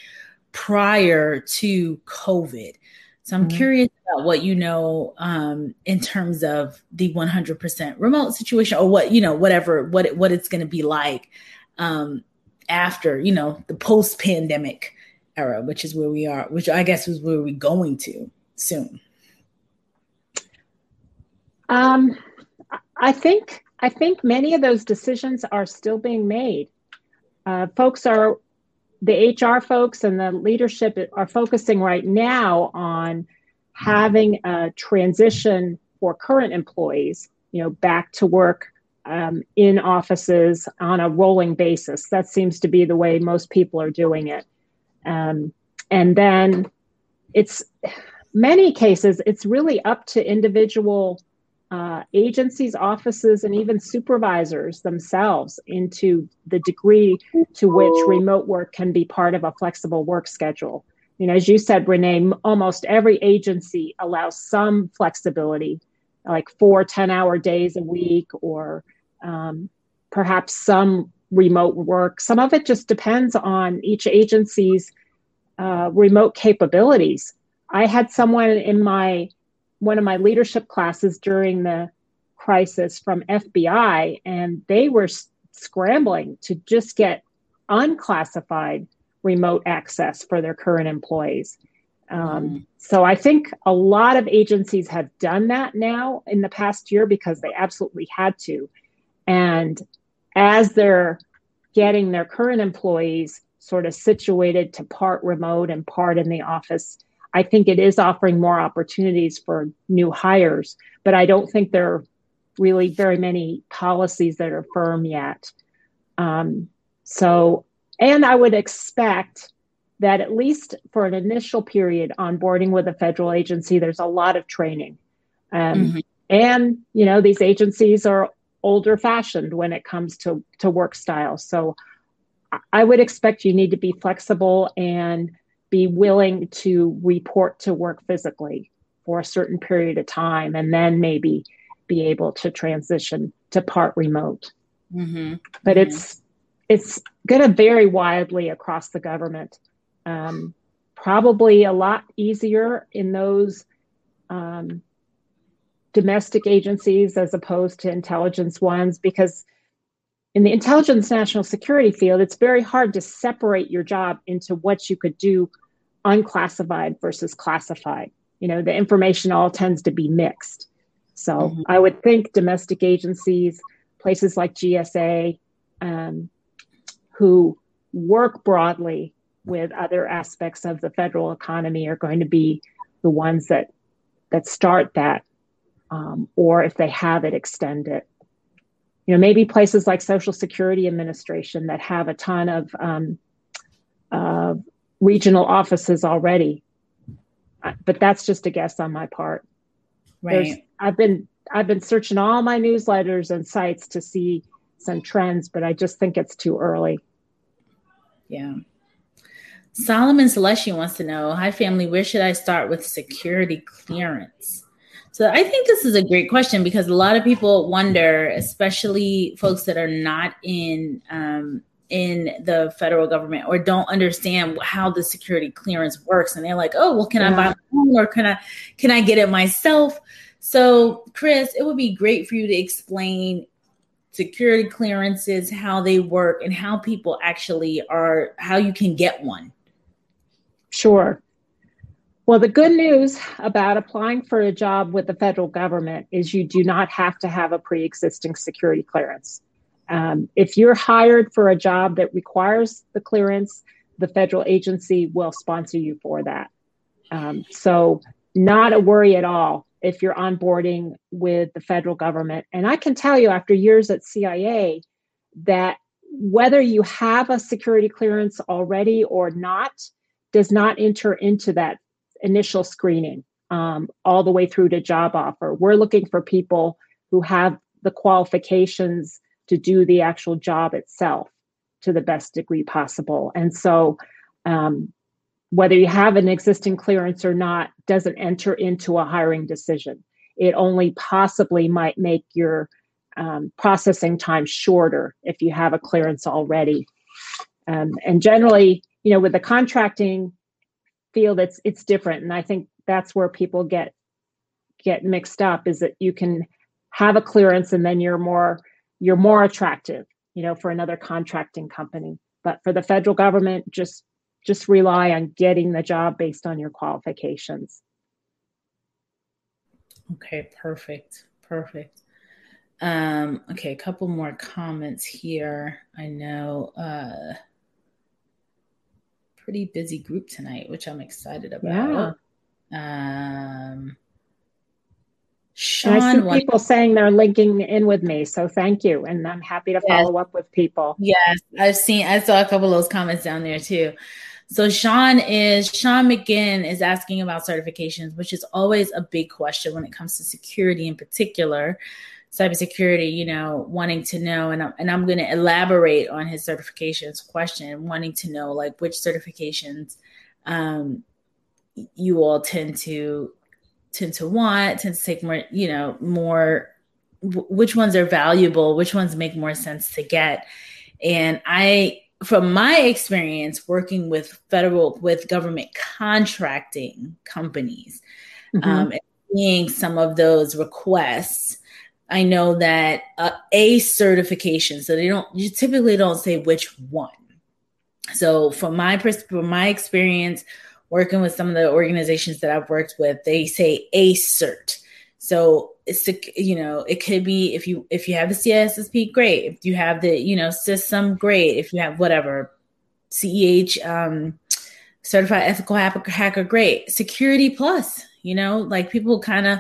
prior to covid. So i'm mm-hmm. curious about what you know um, in terms of the 100% remote situation or what you know whatever what what it's going to be like. Um, after, you know, the post pandemic era, which is where we are, which I guess is where we're going to soon. Um, I think I think many of those decisions are still being made. Uh, folks are the HR folks and the leadership are focusing right now on having a transition for current employees, you know, back to work um, in offices on a rolling basis. That seems to be the way most people are doing it. Um, and then it's many cases, it's really up to individual uh, agencies, offices, and even supervisors themselves into the degree to which remote work can be part of a flexible work schedule. You know, as you said, Renee, almost every agency allows some flexibility, like four 10 hour days a week, or um, perhaps some remote work. Some of it just depends on each agency's uh, remote capabilities. I had someone in my one of my leadership classes during the crisis from FBI, and they were scrambling to just get unclassified remote access for their current employees. Um, mm. So I think a lot of agencies have done that now in the past year because they absolutely had to. And as they're getting their current employees sort of situated to part remote and part in the office, I think it is offering more opportunities for new hires, but I don't think there are really very many policies that are firm yet. Um, so, and I would expect that at least for an initial period onboarding with a federal agency, there's a lot of training. Um, mm-hmm. And, you know, these agencies are older fashioned when it comes to, to work style. So I would expect you need to be flexible and be willing to report to work physically for a certain period of time and then maybe be able to transition to part remote. Mm-hmm. But mm-hmm. it's it's going to vary widely across the government. Um, probably a lot easier in those um, domestic agencies as opposed to intelligence ones because in the intelligence national security field, it's very hard to separate your job into what you could do unclassified versus classified. You know, the information all tends to be mixed. So mm-hmm. I would think domestic agencies, places like GSA, um, who work broadly with other aspects of the federal economy are going to be the ones that that start that, um, or if they have it, extend it. You know, maybe places like Social Security Administration that have a ton of um, uh, regional offices already. But that's just a guess on my part. Right. There's, I've been I've been searching all my newsletters and sites to see some trends, but I just think it's too early. Yeah. Solomon Celestia wants to know, hi family, where should I start with security clearance? So I think this is a great question because a lot of people wonder, especially folks that are not in um, in the federal government or don't understand how the security clearance works. And they're like oh well can yeah. i buy my own or can i can i get it myself? So chris it would be great for you to explain security clearances how they work and how people actually are how you can get one. Sure well, the good news about applying for a job with the federal government is you do not have to have a pre existing security clearance. Um, if you're hired for a job that requires the clearance, the federal agency will sponsor you for that. Um, so, not a worry at all if you're onboarding with the federal government. And I can tell you, after years at CIA, that whether you have a security clearance already or not does not enter into that initial screening um, all the way through to job offer. We're looking for people who have the qualifications to do the actual job itself to the best degree possible. And so, um, whether you have an existing clearance or not doesn't enter into a hiring decision. It only possibly might make your um, processing time shorter if you have a clearance already. Um, and generally, you know, with the contracting field, it's it's different, and I think that's where people get get mixed up. Is that you can have a clearance and then you're more you're more attractive, you know, for another contracting company. But for the federal government, just just rely on getting the job based on your qualifications. Okay, perfect. Perfect. Um, okay, a couple more comments here. I know uh pretty busy group tonight, which I'm excited about. Yeah. Um Sean I see people saying they're linking in with me, so thank you, and I'm happy to follow up with people. Yes, I've seen. I saw a couple of those comments down there too. So Sean is Sean McGinn is asking about certifications, which is always a big question when it comes to security in particular, cybersecurity. You know, wanting to know, and I'm, and I'm going to elaborate on his certifications question, wanting to know like which certifications um, you all tend to tend to want, tend to take more, you know, more, w- which ones are valuable, which ones make more sense to get. And I, from my experience working with federal, with government contracting companies, mm-hmm. um, and seeing some of those requests, I know that uh, a certification, so they don't, you typically don't say which one. So from my pers- from my experience working with some of the organizations that I've worked with, they say a cert. So it's you know, it could be if you if you have the CISSP, great. If you have the, you know, system, great. If you have whatever, CEH um certified ethical hacker, great. Security plus, you know, like people kind of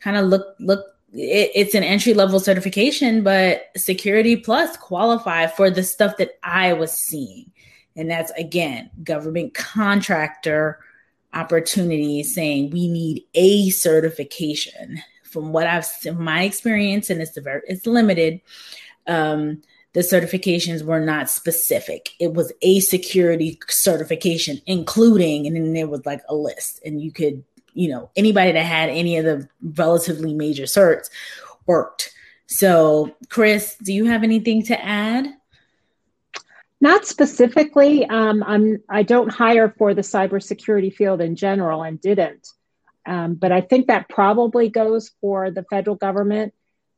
kind of look look it, it's an entry level certification, but security plus qualify for the stuff that I was seeing. And that's again, government contractor opportunities saying we need a certification. From what I've my experience, and it's very it's limited. Um, the certifications were not specific. It was a security certification, including, and then there was like a list, and you could, you know, anybody that had any of the relatively major certs worked. So, Chris, do you have anything to add? Not specifically. Um, I'm. I don't hire for the cybersecurity field in general, and didn't. Um, but I think that probably goes for the federal government.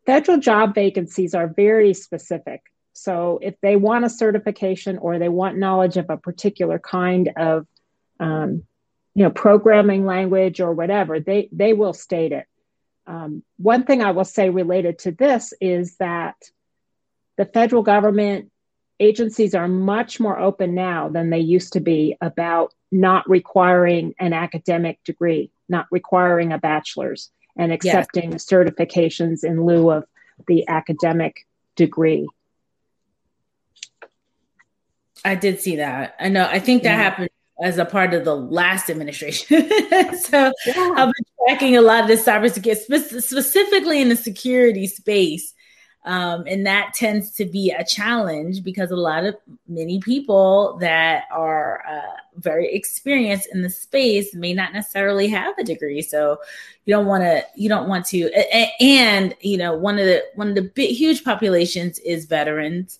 Federal job vacancies are very specific. So if they want a certification or they want knowledge of a particular kind of, um, you know, programming language or whatever, they they will state it. Um, one thing I will say related to this is that the federal government agencies are much more open now than they used to be about not requiring an academic degree, not requiring a bachelor's, and accepting yes. certifications in lieu of the academic degree. I did see that. I know. I think that yeah. happened as a part of the last administration. *laughs* so yeah. I've been tracking a lot of this cybersecurity, specifically in the security space. Um, and that tends to be a challenge because a lot of many people that are uh, very experienced in the space may not necessarily have a degree. So you don't want to, you don't want to, and you know, one of the one of the big huge populations is veterans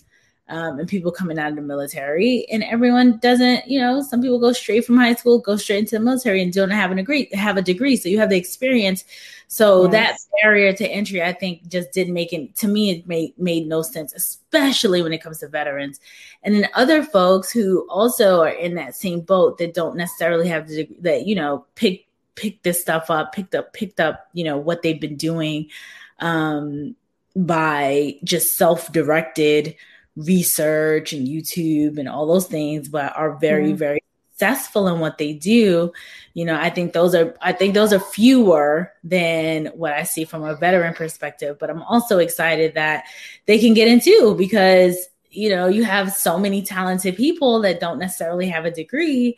um, and people coming out of the military. And everyone doesn't, you know, some people go straight from high school, go straight into the military, and don't have a degree. Have a degree, so you have the experience. So yes. that barrier to entry, I think, just didn't make it. To me, it made made no sense, especially when it comes to veterans, and then other folks who also are in that same boat that don't necessarily have the degree that you know pick pick this stuff up, picked up picked up, you know, what they've been doing um, by just self directed research and YouTube and all those things, but are very, mm-hmm. very successful in what they do, you know, I think those are I think those are fewer than what I see from a veteran perspective. But I'm also excited that they can get into because you know you have so many talented people that don't necessarily have a degree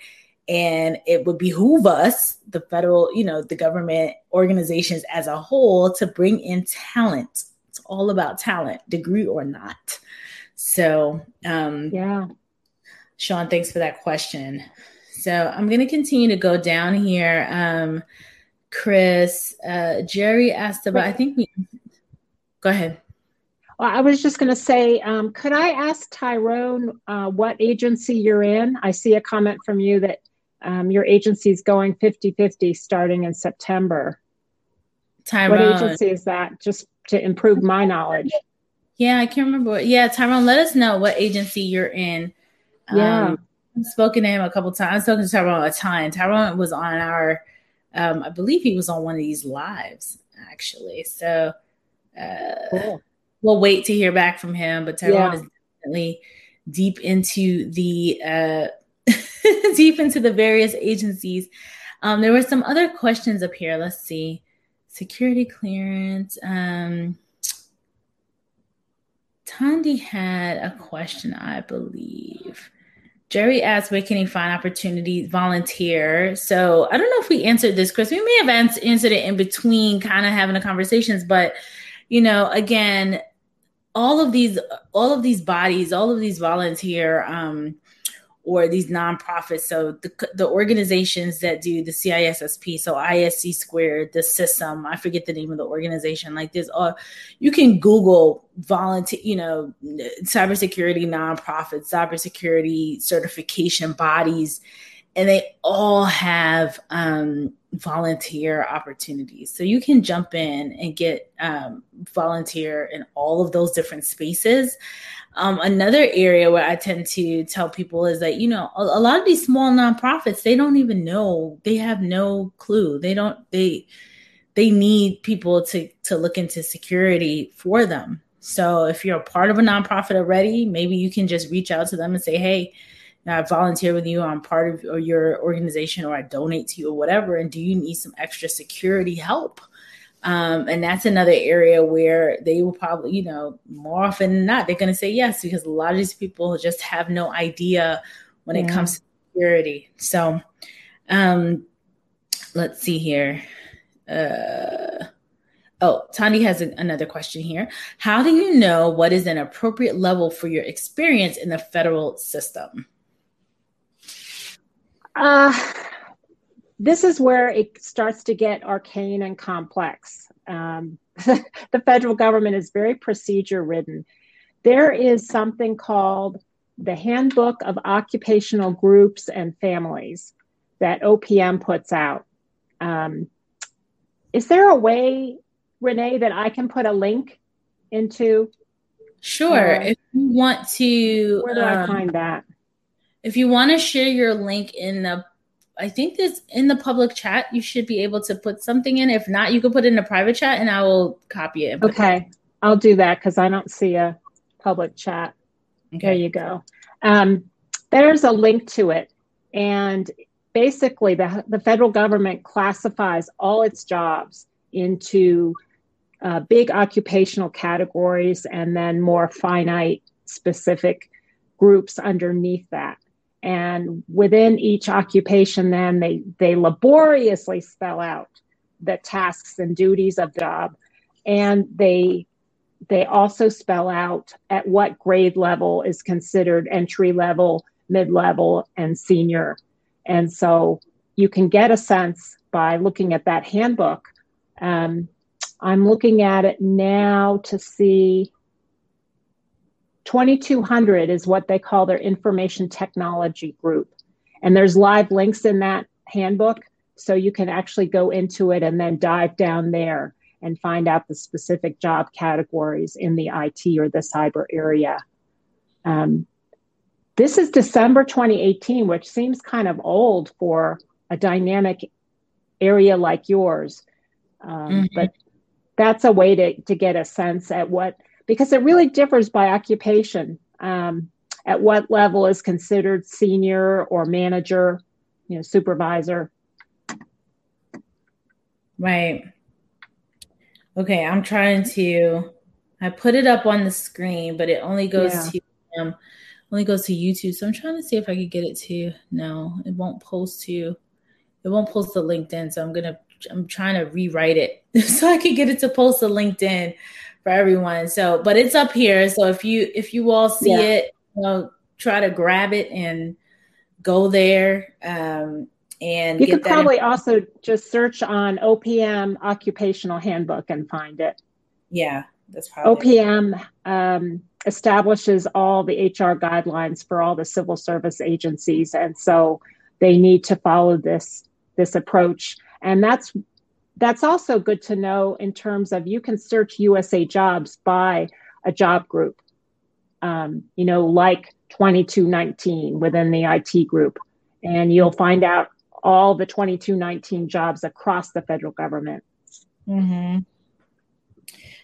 and it would behoove us the federal you know the government organizations as a whole to bring in talent it's all about talent degree or not so, um, yeah. Sean, thanks for that question. So, I'm going to continue to go down here. Um, Chris, uh, Jerry asked about, I think we, go ahead. Well, I was just going to say, um, could I ask Tyrone uh, what agency you're in? I see a comment from you that um, your agency is going 50 50 starting in September. Tyrone. What agency is that? Just to improve my knowledge. Yeah, I can't remember. What, yeah, Tyrone, let us know what agency you're in. Yeah. Um, I've spoken to him a couple times. I've spoken to Tyrone a ton. Tyrone was on our, um, I believe he was on one of these lives actually. So uh, cool. we'll wait to hear back from him. But Tyrone yeah. is definitely deep into the uh, *laughs* deep into the various agencies. Um, there were some other questions up here. Let's see, security clearance. Um, Tandy had a question, I believe. Jerry asked, where can he find opportunities, volunteer? So I don't know if we answered this, Chris. We may have answered it in between kind of having the conversations, but you know, again, all of these, all of these bodies, all of these volunteer um, or these nonprofits. So the, the organizations that do the CISSP, so ISC squared, the system, I forget the name of the organization. Like this, uh, you can Google volunteer, you know, cybersecurity nonprofits, cybersecurity certification bodies, and they all have um, volunteer opportunities. So you can jump in and get um, volunteer in all of those different spaces. Um, another area where I tend to tell people is that, you know, a, a, lot of these small nonprofits, they don't even know, they have no clue. They don't, they, they need people to, to look into security for them. So if you're a part of a nonprofit already, maybe you can just reach out to them and say, Hey, I volunteer with you. I'm part of your organization or I donate to you or whatever. And do you need some extra security help? Um, and that's another area where they will probably, you know, more often than not, they're going to say yes because a lot of these people just have no idea when yeah. it comes to security. So, um, let's see here. Uh, oh, Tani has a, another question here. How do you know what is an appropriate level for your experience in the federal system? Uh, this is where it starts to get arcane and complex. Um, *laughs* the federal government is very procedure ridden. There is something called the Handbook of Occupational Groups and Families that OPM puts out. Um, is there a way, Renee, that I can put a link into? Sure. Uh, if you want to, where do um, I find that? If you want to share your link in the I think this in the public chat, you should be able to put something in. If not, you can put it in a private chat and I will copy it. Okay. I'll do that because I don't see a public chat. Okay. There you go. Um, there's a link to it. And basically, the, the federal government classifies all its jobs into uh, big occupational categories and then more finite specific groups underneath that and within each occupation then they they laboriously spell out the tasks and duties of job. And they they also spell out at what grade level is considered entry level mid-level and senior. And so you can get a sense by looking at that handbook. Um, i'm looking at it now to see 2200 is what they call their information technology group. And there's live links in that handbook. So you can actually go into it and then dive down there and find out the specific job categories in the IT or the cyber area. Um, this is December 2018, which seems kind of old for a dynamic area like yours. Um, mm-hmm. But that's a way to, to get a sense at what because it really differs by occupation. Um, at what level is considered senior or manager, you know, supervisor. Right. Okay, I'm trying to. I put it up on the screen, but it only goes yeah. to um, only goes to YouTube. So I'm trying to see if I could get it to. No, it won't post to. It won't post to LinkedIn. So I'm gonna. I'm trying to rewrite it *laughs* so I can get it to post to LinkedIn for everyone. So, but it's up here. So if you if you all see yeah. it, you know, try to grab it and go there. Um, and you could probably also just search on OPM occupational handbook and find it. Yeah, that's probably OPM um, establishes all the HR guidelines for all the civil service agencies, and so they need to follow this this approach. And that's that's also good to know in terms of you can search USA jobs by a job group, um, you know, like 2219 within the IT group, and you'll find out all the 2219 jobs across the federal government. Mm-hmm.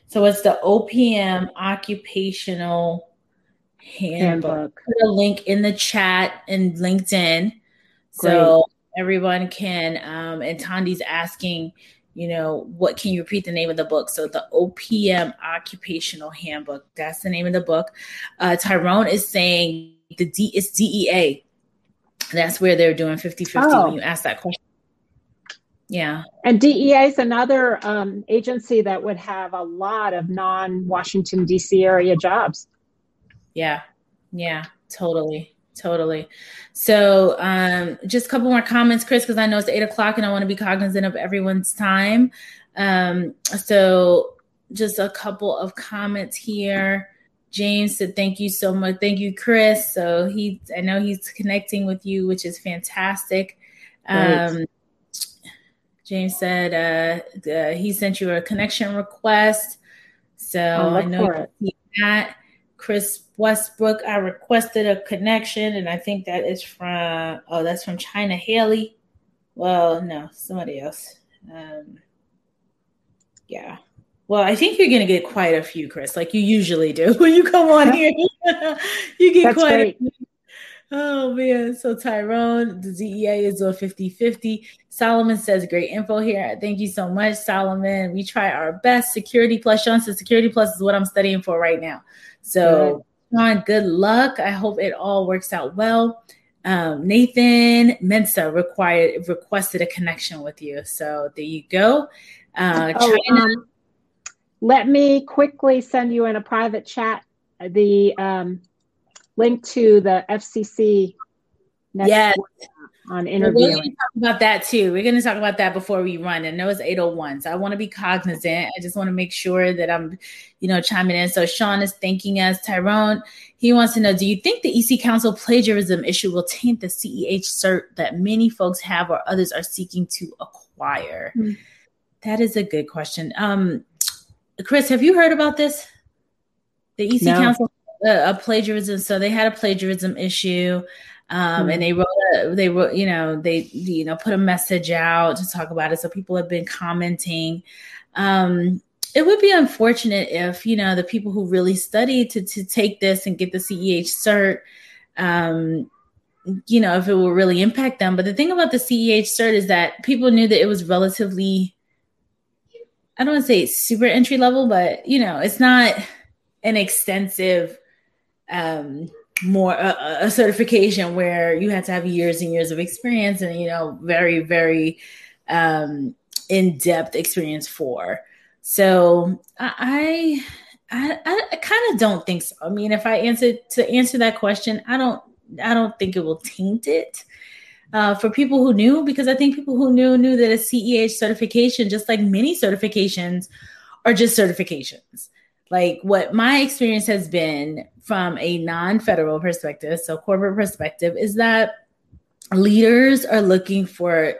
So it's the OPM Occupational Handbook. handbook. Put a link in the chat and LinkedIn. So everyone can, um, and Tandi's asking, you know, what can you repeat the name of the book? So the OPM Occupational Handbook. That's the name of the book. Uh, Tyrone is saying the D it's DEA. That's where they're doing 50 50 oh. when you ask that question. Yeah. And DEA is another um, agency that would have a lot of non Washington, D.C. area jobs. Yeah. Yeah. Totally. Totally. So, um, just a couple more comments, Chris, because I know it's eight o'clock and I want to be cognizant of everyone's time. Um, so, just a couple of comments here. James said, "Thank you so much. Thank you, Chris." So he, I know he's connecting with you, which is fantastic. Um, James said uh, uh, he sent you a connection request, so I know that. Chris Westbrook, I requested a connection, and I think that is from oh, that's from China Haley. Well, no, somebody else. Um, yeah. Well, I think you're going to get quite a few, Chris, like you usually do *laughs* when you come on here. *laughs* you get That's quite great. a few. Oh man. So Tyrone, the DEA is a 50-50. Solomon says great info here. Thank you so much, Solomon. We try our best. Security Plus. Sean says Security Plus is what I'm studying for right now. So Sean, good luck. I hope it all works out well. Um, Nathan Mensa required requested a connection with you. So there you go. Uh, oh, China, um, let me quickly send you in a private chat the um, link to the FCC yes. On interviewing. We're going to talk about that too. We're going to talk about that before we run. I know it's 801, so I want to be cognizant. I just want to make sure that I'm, you know, chiming in. So Sean is thanking us. Tyrone, he wants to know, do you think the EC Council plagiarism issue will taint the CEH cert that many folks have or others are seeking to acquire? Mm-hmm. That is a good question. Um, Chris, have you heard about this? The EC no. Council uh, a plagiarism. So they had a plagiarism issue. Um, and they wrote, a, they wrote, you know, they, you know, put a message out to talk about it. So people have been commenting. Um, it would be unfortunate if, you know, the people who really studied to, to take this and get the CEH cert, um, you know, if it will really impact them. But the thing about the CEH cert is that people knew that it was relatively I don't want to say super entry level, but you know, it's not an extensive um more uh, a certification where you had to have years and years of experience and you know very very um in-depth experience for so i i i, I kind of don't think so i mean if i answer to answer that question i don't i don't think it will taint it uh, for people who knew, because I think people who knew knew that a CEH certification, just like many certifications, are just certifications. Like what my experience has been from a non federal perspective, so corporate perspective, is that leaders are looking for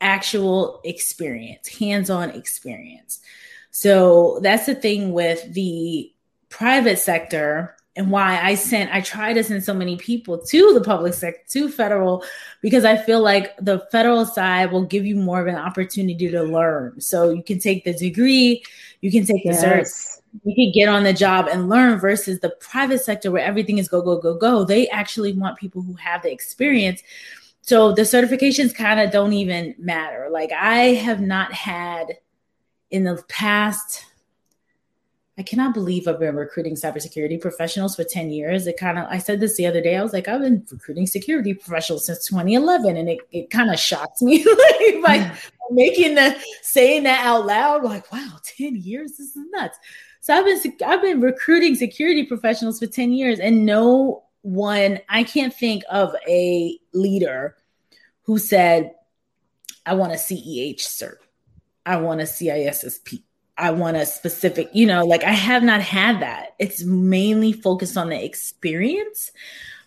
actual experience, hands on experience. So that's the thing with the private sector and why I sent, I try to send so many people to the public sector, to federal, because I feel like the federal side will give you more of an opportunity to learn. So you can take the degree, you can take the yes. cert, you can get on the job and learn versus the private sector where everything is go, go, go, go. They actually want people who have the experience. So the certifications kind of don't even matter. Like I have not had in the past I cannot believe I've been recruiting cybersecurity professionals for 10 years. It kind of, I said this the other day. I was like, I've been recruiting security professionals since 2011. And it, it kind of shocked me. *laughs* like, like making the, saying that out loud, like, wow, 10 years, this is nuts. So I've been, I've been recruiting security professionals for 10 years and no one, I can't think of a leader who said, I want a CEH cert. I want a CISSP. I want a specific, you know, like I have not had that. It's mainly focused on the experience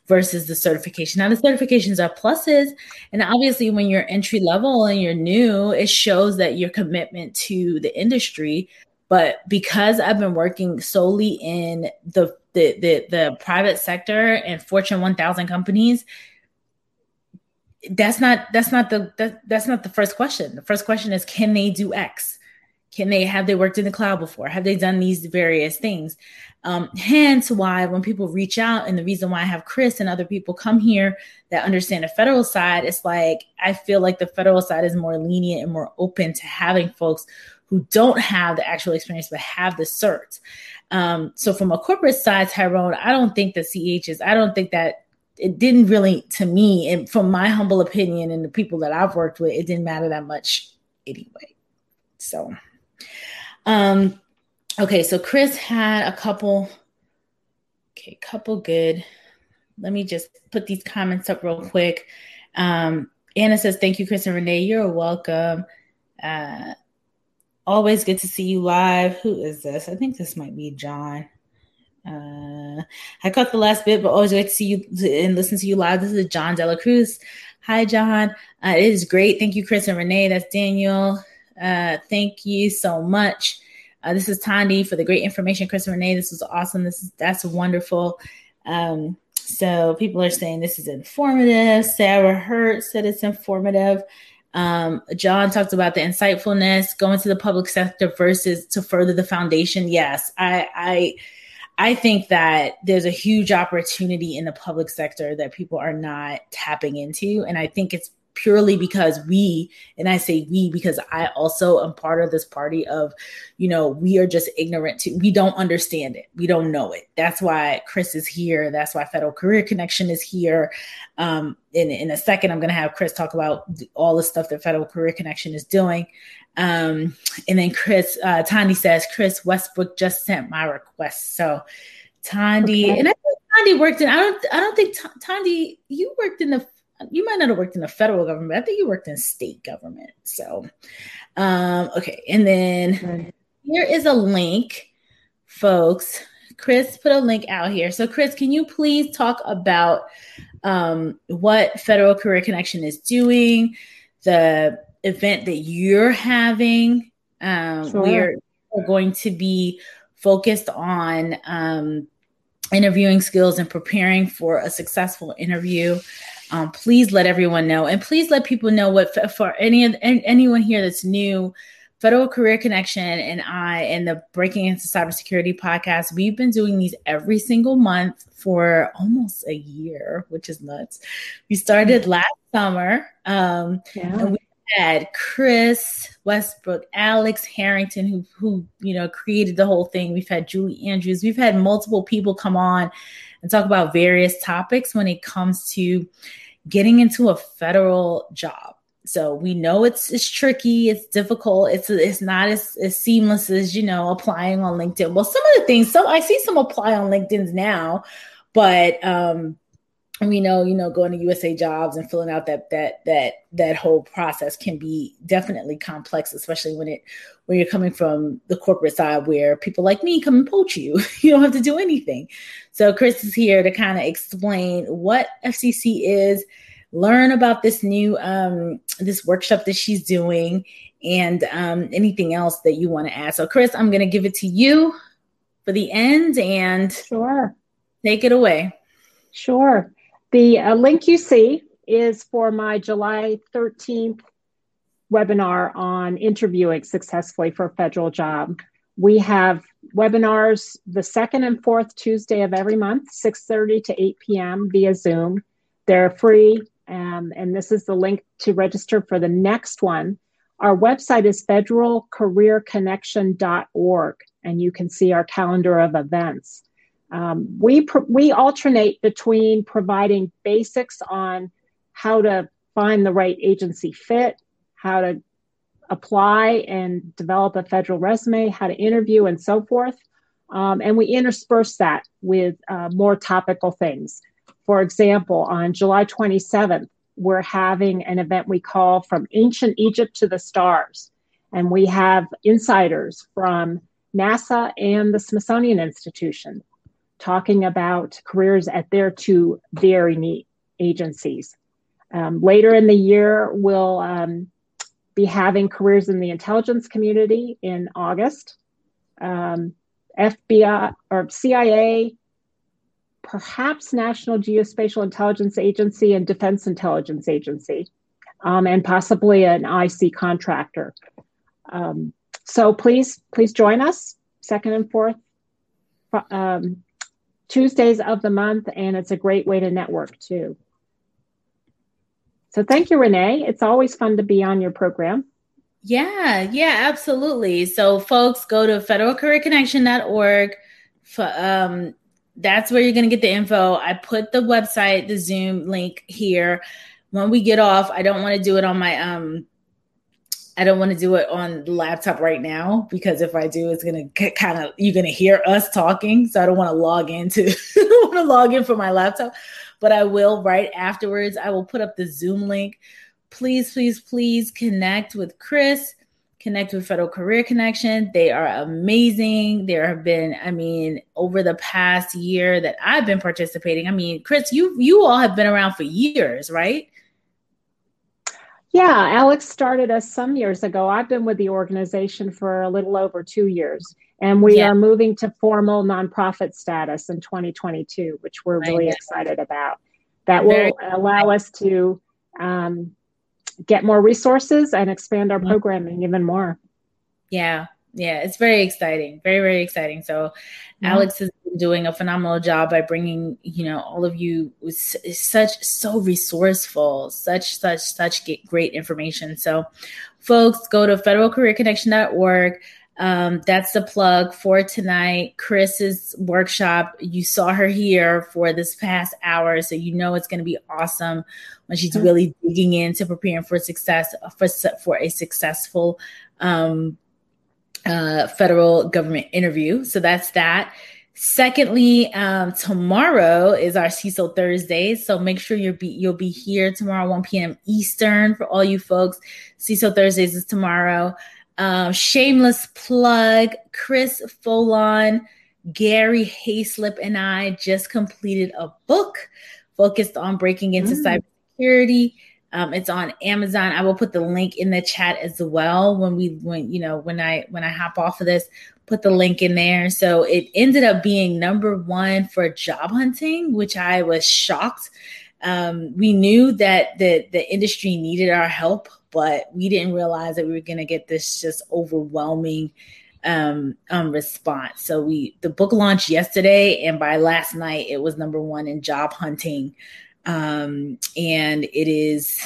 versus the certification. Now, the certifications are pluses. And obviously, when you're entry level and you're new, it shows that your commitment to the industry. But because I've been working solely in the the the, the private sector and Fortune 1000 companies, that's not that's not the that, that's not the first question. The first question is can they do X? Can they have they worked in the cloud before? Have they done these various things? Um, hence why when people reach out, and the reason why I have Chris and other people come here that understand the federal side, it's like I feel like the federal side is more lenient and more open to having folks who don't have the actual experience but have the certs. Um, so from a corporate side, Tyrone, I don't think the CH is, I don't think that it didn't really, to me, and from my humble opinion and the people that I've worked with, it didn't matter that much anyway. So, um, okay, so Chris had a couple, okay, couple good. Let me just put these comments up real quick. Um, Anna says, Thank you, Chris and Renee. You're welcome. Uh, Always good to see you live. Who is this? I think this might be John. Uh, I caught the last bit, but always great to see you and listen to you live. This is John Dela Cruz. Hi, John. Uh, it is great. Thank you, Chris and Renee. That's Daniel. Uh, thank you so much. Uh, this is Tandy for the great information, Chris and Renee. This was awesome. This is that's wonderful. Um, so people are saying this is informative. Sarah Hurt said it's informative. Um, John talked about the insightfulness, going to the public sector versus to further the foundation. Yes, I, I, I think that there's a huge opportunity in the public sector that people are not tapping into, and I think it's purely because we, and I say we because I also am part of this party of, you know, we are just ignorant to, we don't understand it. We don't know it. That's why Chris is here. That's why Federal Career Connection is here. Um, in, in a second, I'm going to have Chris talk about all the stuff that Federal Career Connection is doing. Um, and then Chris, uh, Tandy says, Chris Westbrook just sent my request. So Tandy, okay. and I think Tandy worked in, I don't, I don't think Tandy, you worked in the you might not have worked in the federal government. I think you worked in state government. So, um, okay. And then here is a link, folks. Chris put a link out here. So, Chris, can you please talk about um, what Federal Career Connection is doing, the event that you're having? Um, sure. We're, we're going to be focused on um, interviewing skills and preparing for a successful interview um, please let everyone know and please let people know what for any of anyone here that's new federal career connection and i and the breaking into cybersecurity podcast we've been doing these every single month for almost a year which is nuts we started mm-hmm. last summer um, yeah. and we had chris westbrook alex harrington who who you know created the whole thing we've had julie andrews we've had multiple people come on and talk about various topics when it comes to getting into a federal job. So we know it's it's tricky, it's difficult, it's it's not as, as seamless as you know applying on LinkedIn. Well, some of the things, so I see some apply on LinkedIn's now, but um we know you know going to usa jobs and filling out that that that that whole process can be definitely complex especially when it when you're coming from the corporate side where people like me come and poach you. *laughs* You don't have to do anything. So chris is here to kind of explain what fcc is learn about this new um this workshop that she's doing and um anything else that you want to add. So chris i'm going to give it to you for the end and sure. take it away. Sure. The uh, link you see is for my July 13th webinar on interviewing successfully for a federal job. We have webinars the second and fourth Tuesday of every month, 6.30 to 8 p.m. via Zoom. They're free, um, and this is the link to register for the next one. Our website is federalcareerconnection.org, and you can see our calendar of events. Um, we, pr- we alternate between providing basics on how to find the right agency fit, how to apply and develop a federal resume, how to interview, and so forth. Um, and we intersperse that with uh, more topical things. For example, on July 27th, we're having an event we call From Ancient Egypt to the Stars. And we have insiders from NASA and the Smithsonian Institution talking about careers at their two very neat agencies. Um, later in the year, we'll um, be having careers in the intelligence community in August. Um, FBI or CIA, perhaps National Geospatial Intelligence Agency and Defense Intelligence Agency, um, and possibly an IC contractor. Um, so please, please join us second and fourth um, Tuesdays of the month, and it's a great way to network too. So thank you, Renee. It's always fun to be on your program. Yeah, yeah, absolutely. So folks, go to federalcareerconnection.org. For, um, that's where you're going to get the info. I put the website, the Zoom link here. When we get off, I don't want to do it on my um I don't want to do it on the laptop right now because if I do, it's gonna get kind of you're gonna hear us talking. So I don't want to log into *laughs* want to log in for my laptop, but I will right afterwards. I will put up the Zoom link. Please, please, please connect with Chris. Connect with Federal Career Connection. They are amazing. There have been, I mean, over the past year that I've been participating. I mean, Chris, you you all have been around for years, right? Yeah, Alex started us some years ago. I've been with the organization for a little over two years, and we yeah. are moving to formal nonprofit status in 2022, which we're really excited about. That will allow us to um, get more resources and expand our programming even more. Yeah, yeah, it's very exciting, very very exciting. So, yeah. Alex has been doing a phenomenal job by bringing you know all of you with such so resourceful, such such such great information. So, folks, go to federalcareerconnection.org. Um, that's the plug for tonight. Chris's workshop. You saw her here for this past hour, so you know it's going to be awesome when she's mm-hmm. really digging into preparing for success for for a successful um, uh, federal government interview. So that's that. Secondly, um, tomorrow is our CISO Thursday, so make sure you'll be you'll be here tomorrow, 1 p.m. Eastern for all you folks. CISO Thursdays is tomorrow. Um, shameless plug: Chris Foulon, Gary Hayslip, and I just completed a book focused on breaking into mm. cybersecurity. Um, it's on Amazon. I will put the link in the chat as well when we when you know when I when I hop off of this. Put the link in there. So it ended up being number one for job hunting, which I was shocked. Um, we knew that the the industry needed our help, but we didn't realize that we were going to get this just overwhelming um, um, response. So we the book launched yesterday, and by last night it was number one in job hunting um, and it is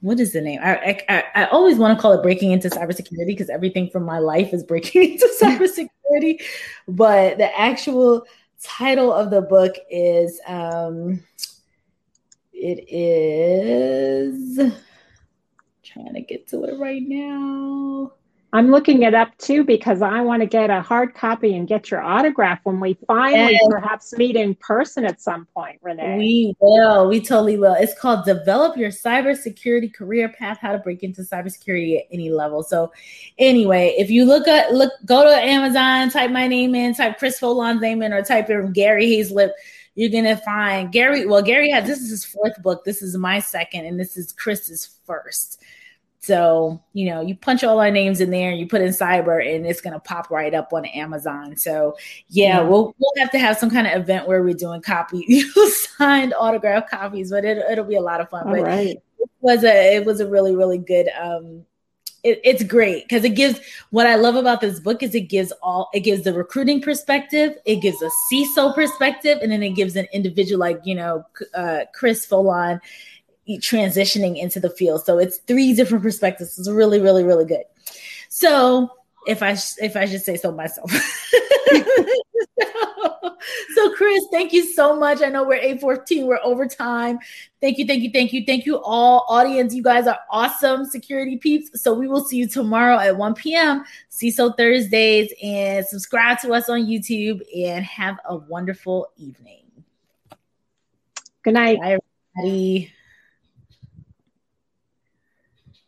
what is the name? I, I, I always want to call it breaking into cybersecurity because everything from my life is breaking *laughs* into *laughs* cybersecurity. but the actual title of the book is um, it is trying to get to it right now. I'm looking it up too because I want to get a hard copy and get your autograph when we finally and perhaps meet in person at some point, Renee. We will. We totally will. It's called Develop Your Cybersecurity Career Path: How to Break into Cybersecurity at Any Level. So, anyway, if you look at look, go to Amazon, type my name in, type Chris Foulon's name in, or type in Gary Hayslip. You're gonna find Gary. Well, Gary has this is his fourth book. This is my second, and this is Chris's first. So, you know, you punch all our names in there, you put in cyber, and it's gonna pop right up on Amazon. So yeah, mm-hmm. we'll we'll have to have some kind of event where we're doing copy *laughs* signed autograph copies, but it, it'll be a lot of fun. All but right. it was a it was a really, really good um it, it's great because it gives what I love about this book is it gives all it gives the recruiting perspective, it gives a CISO perspective, and then it gives an individual like you know uh, Chris Foulon transitioning into the field. So it's three different perspectives. It's really, really, really good. So if I if I should say so myself. *laughs* so Chris, thank you so much. I know we're 814, we're over time. Thank you, thank you, thank you, thank you all. Audience, you guys are awesome security peeps. So we will see you tomorrow at 1 p.m. See CISO Thursdays and subscribe to us on YouTube and have a wonderful evening. Good night. Bye, everybody.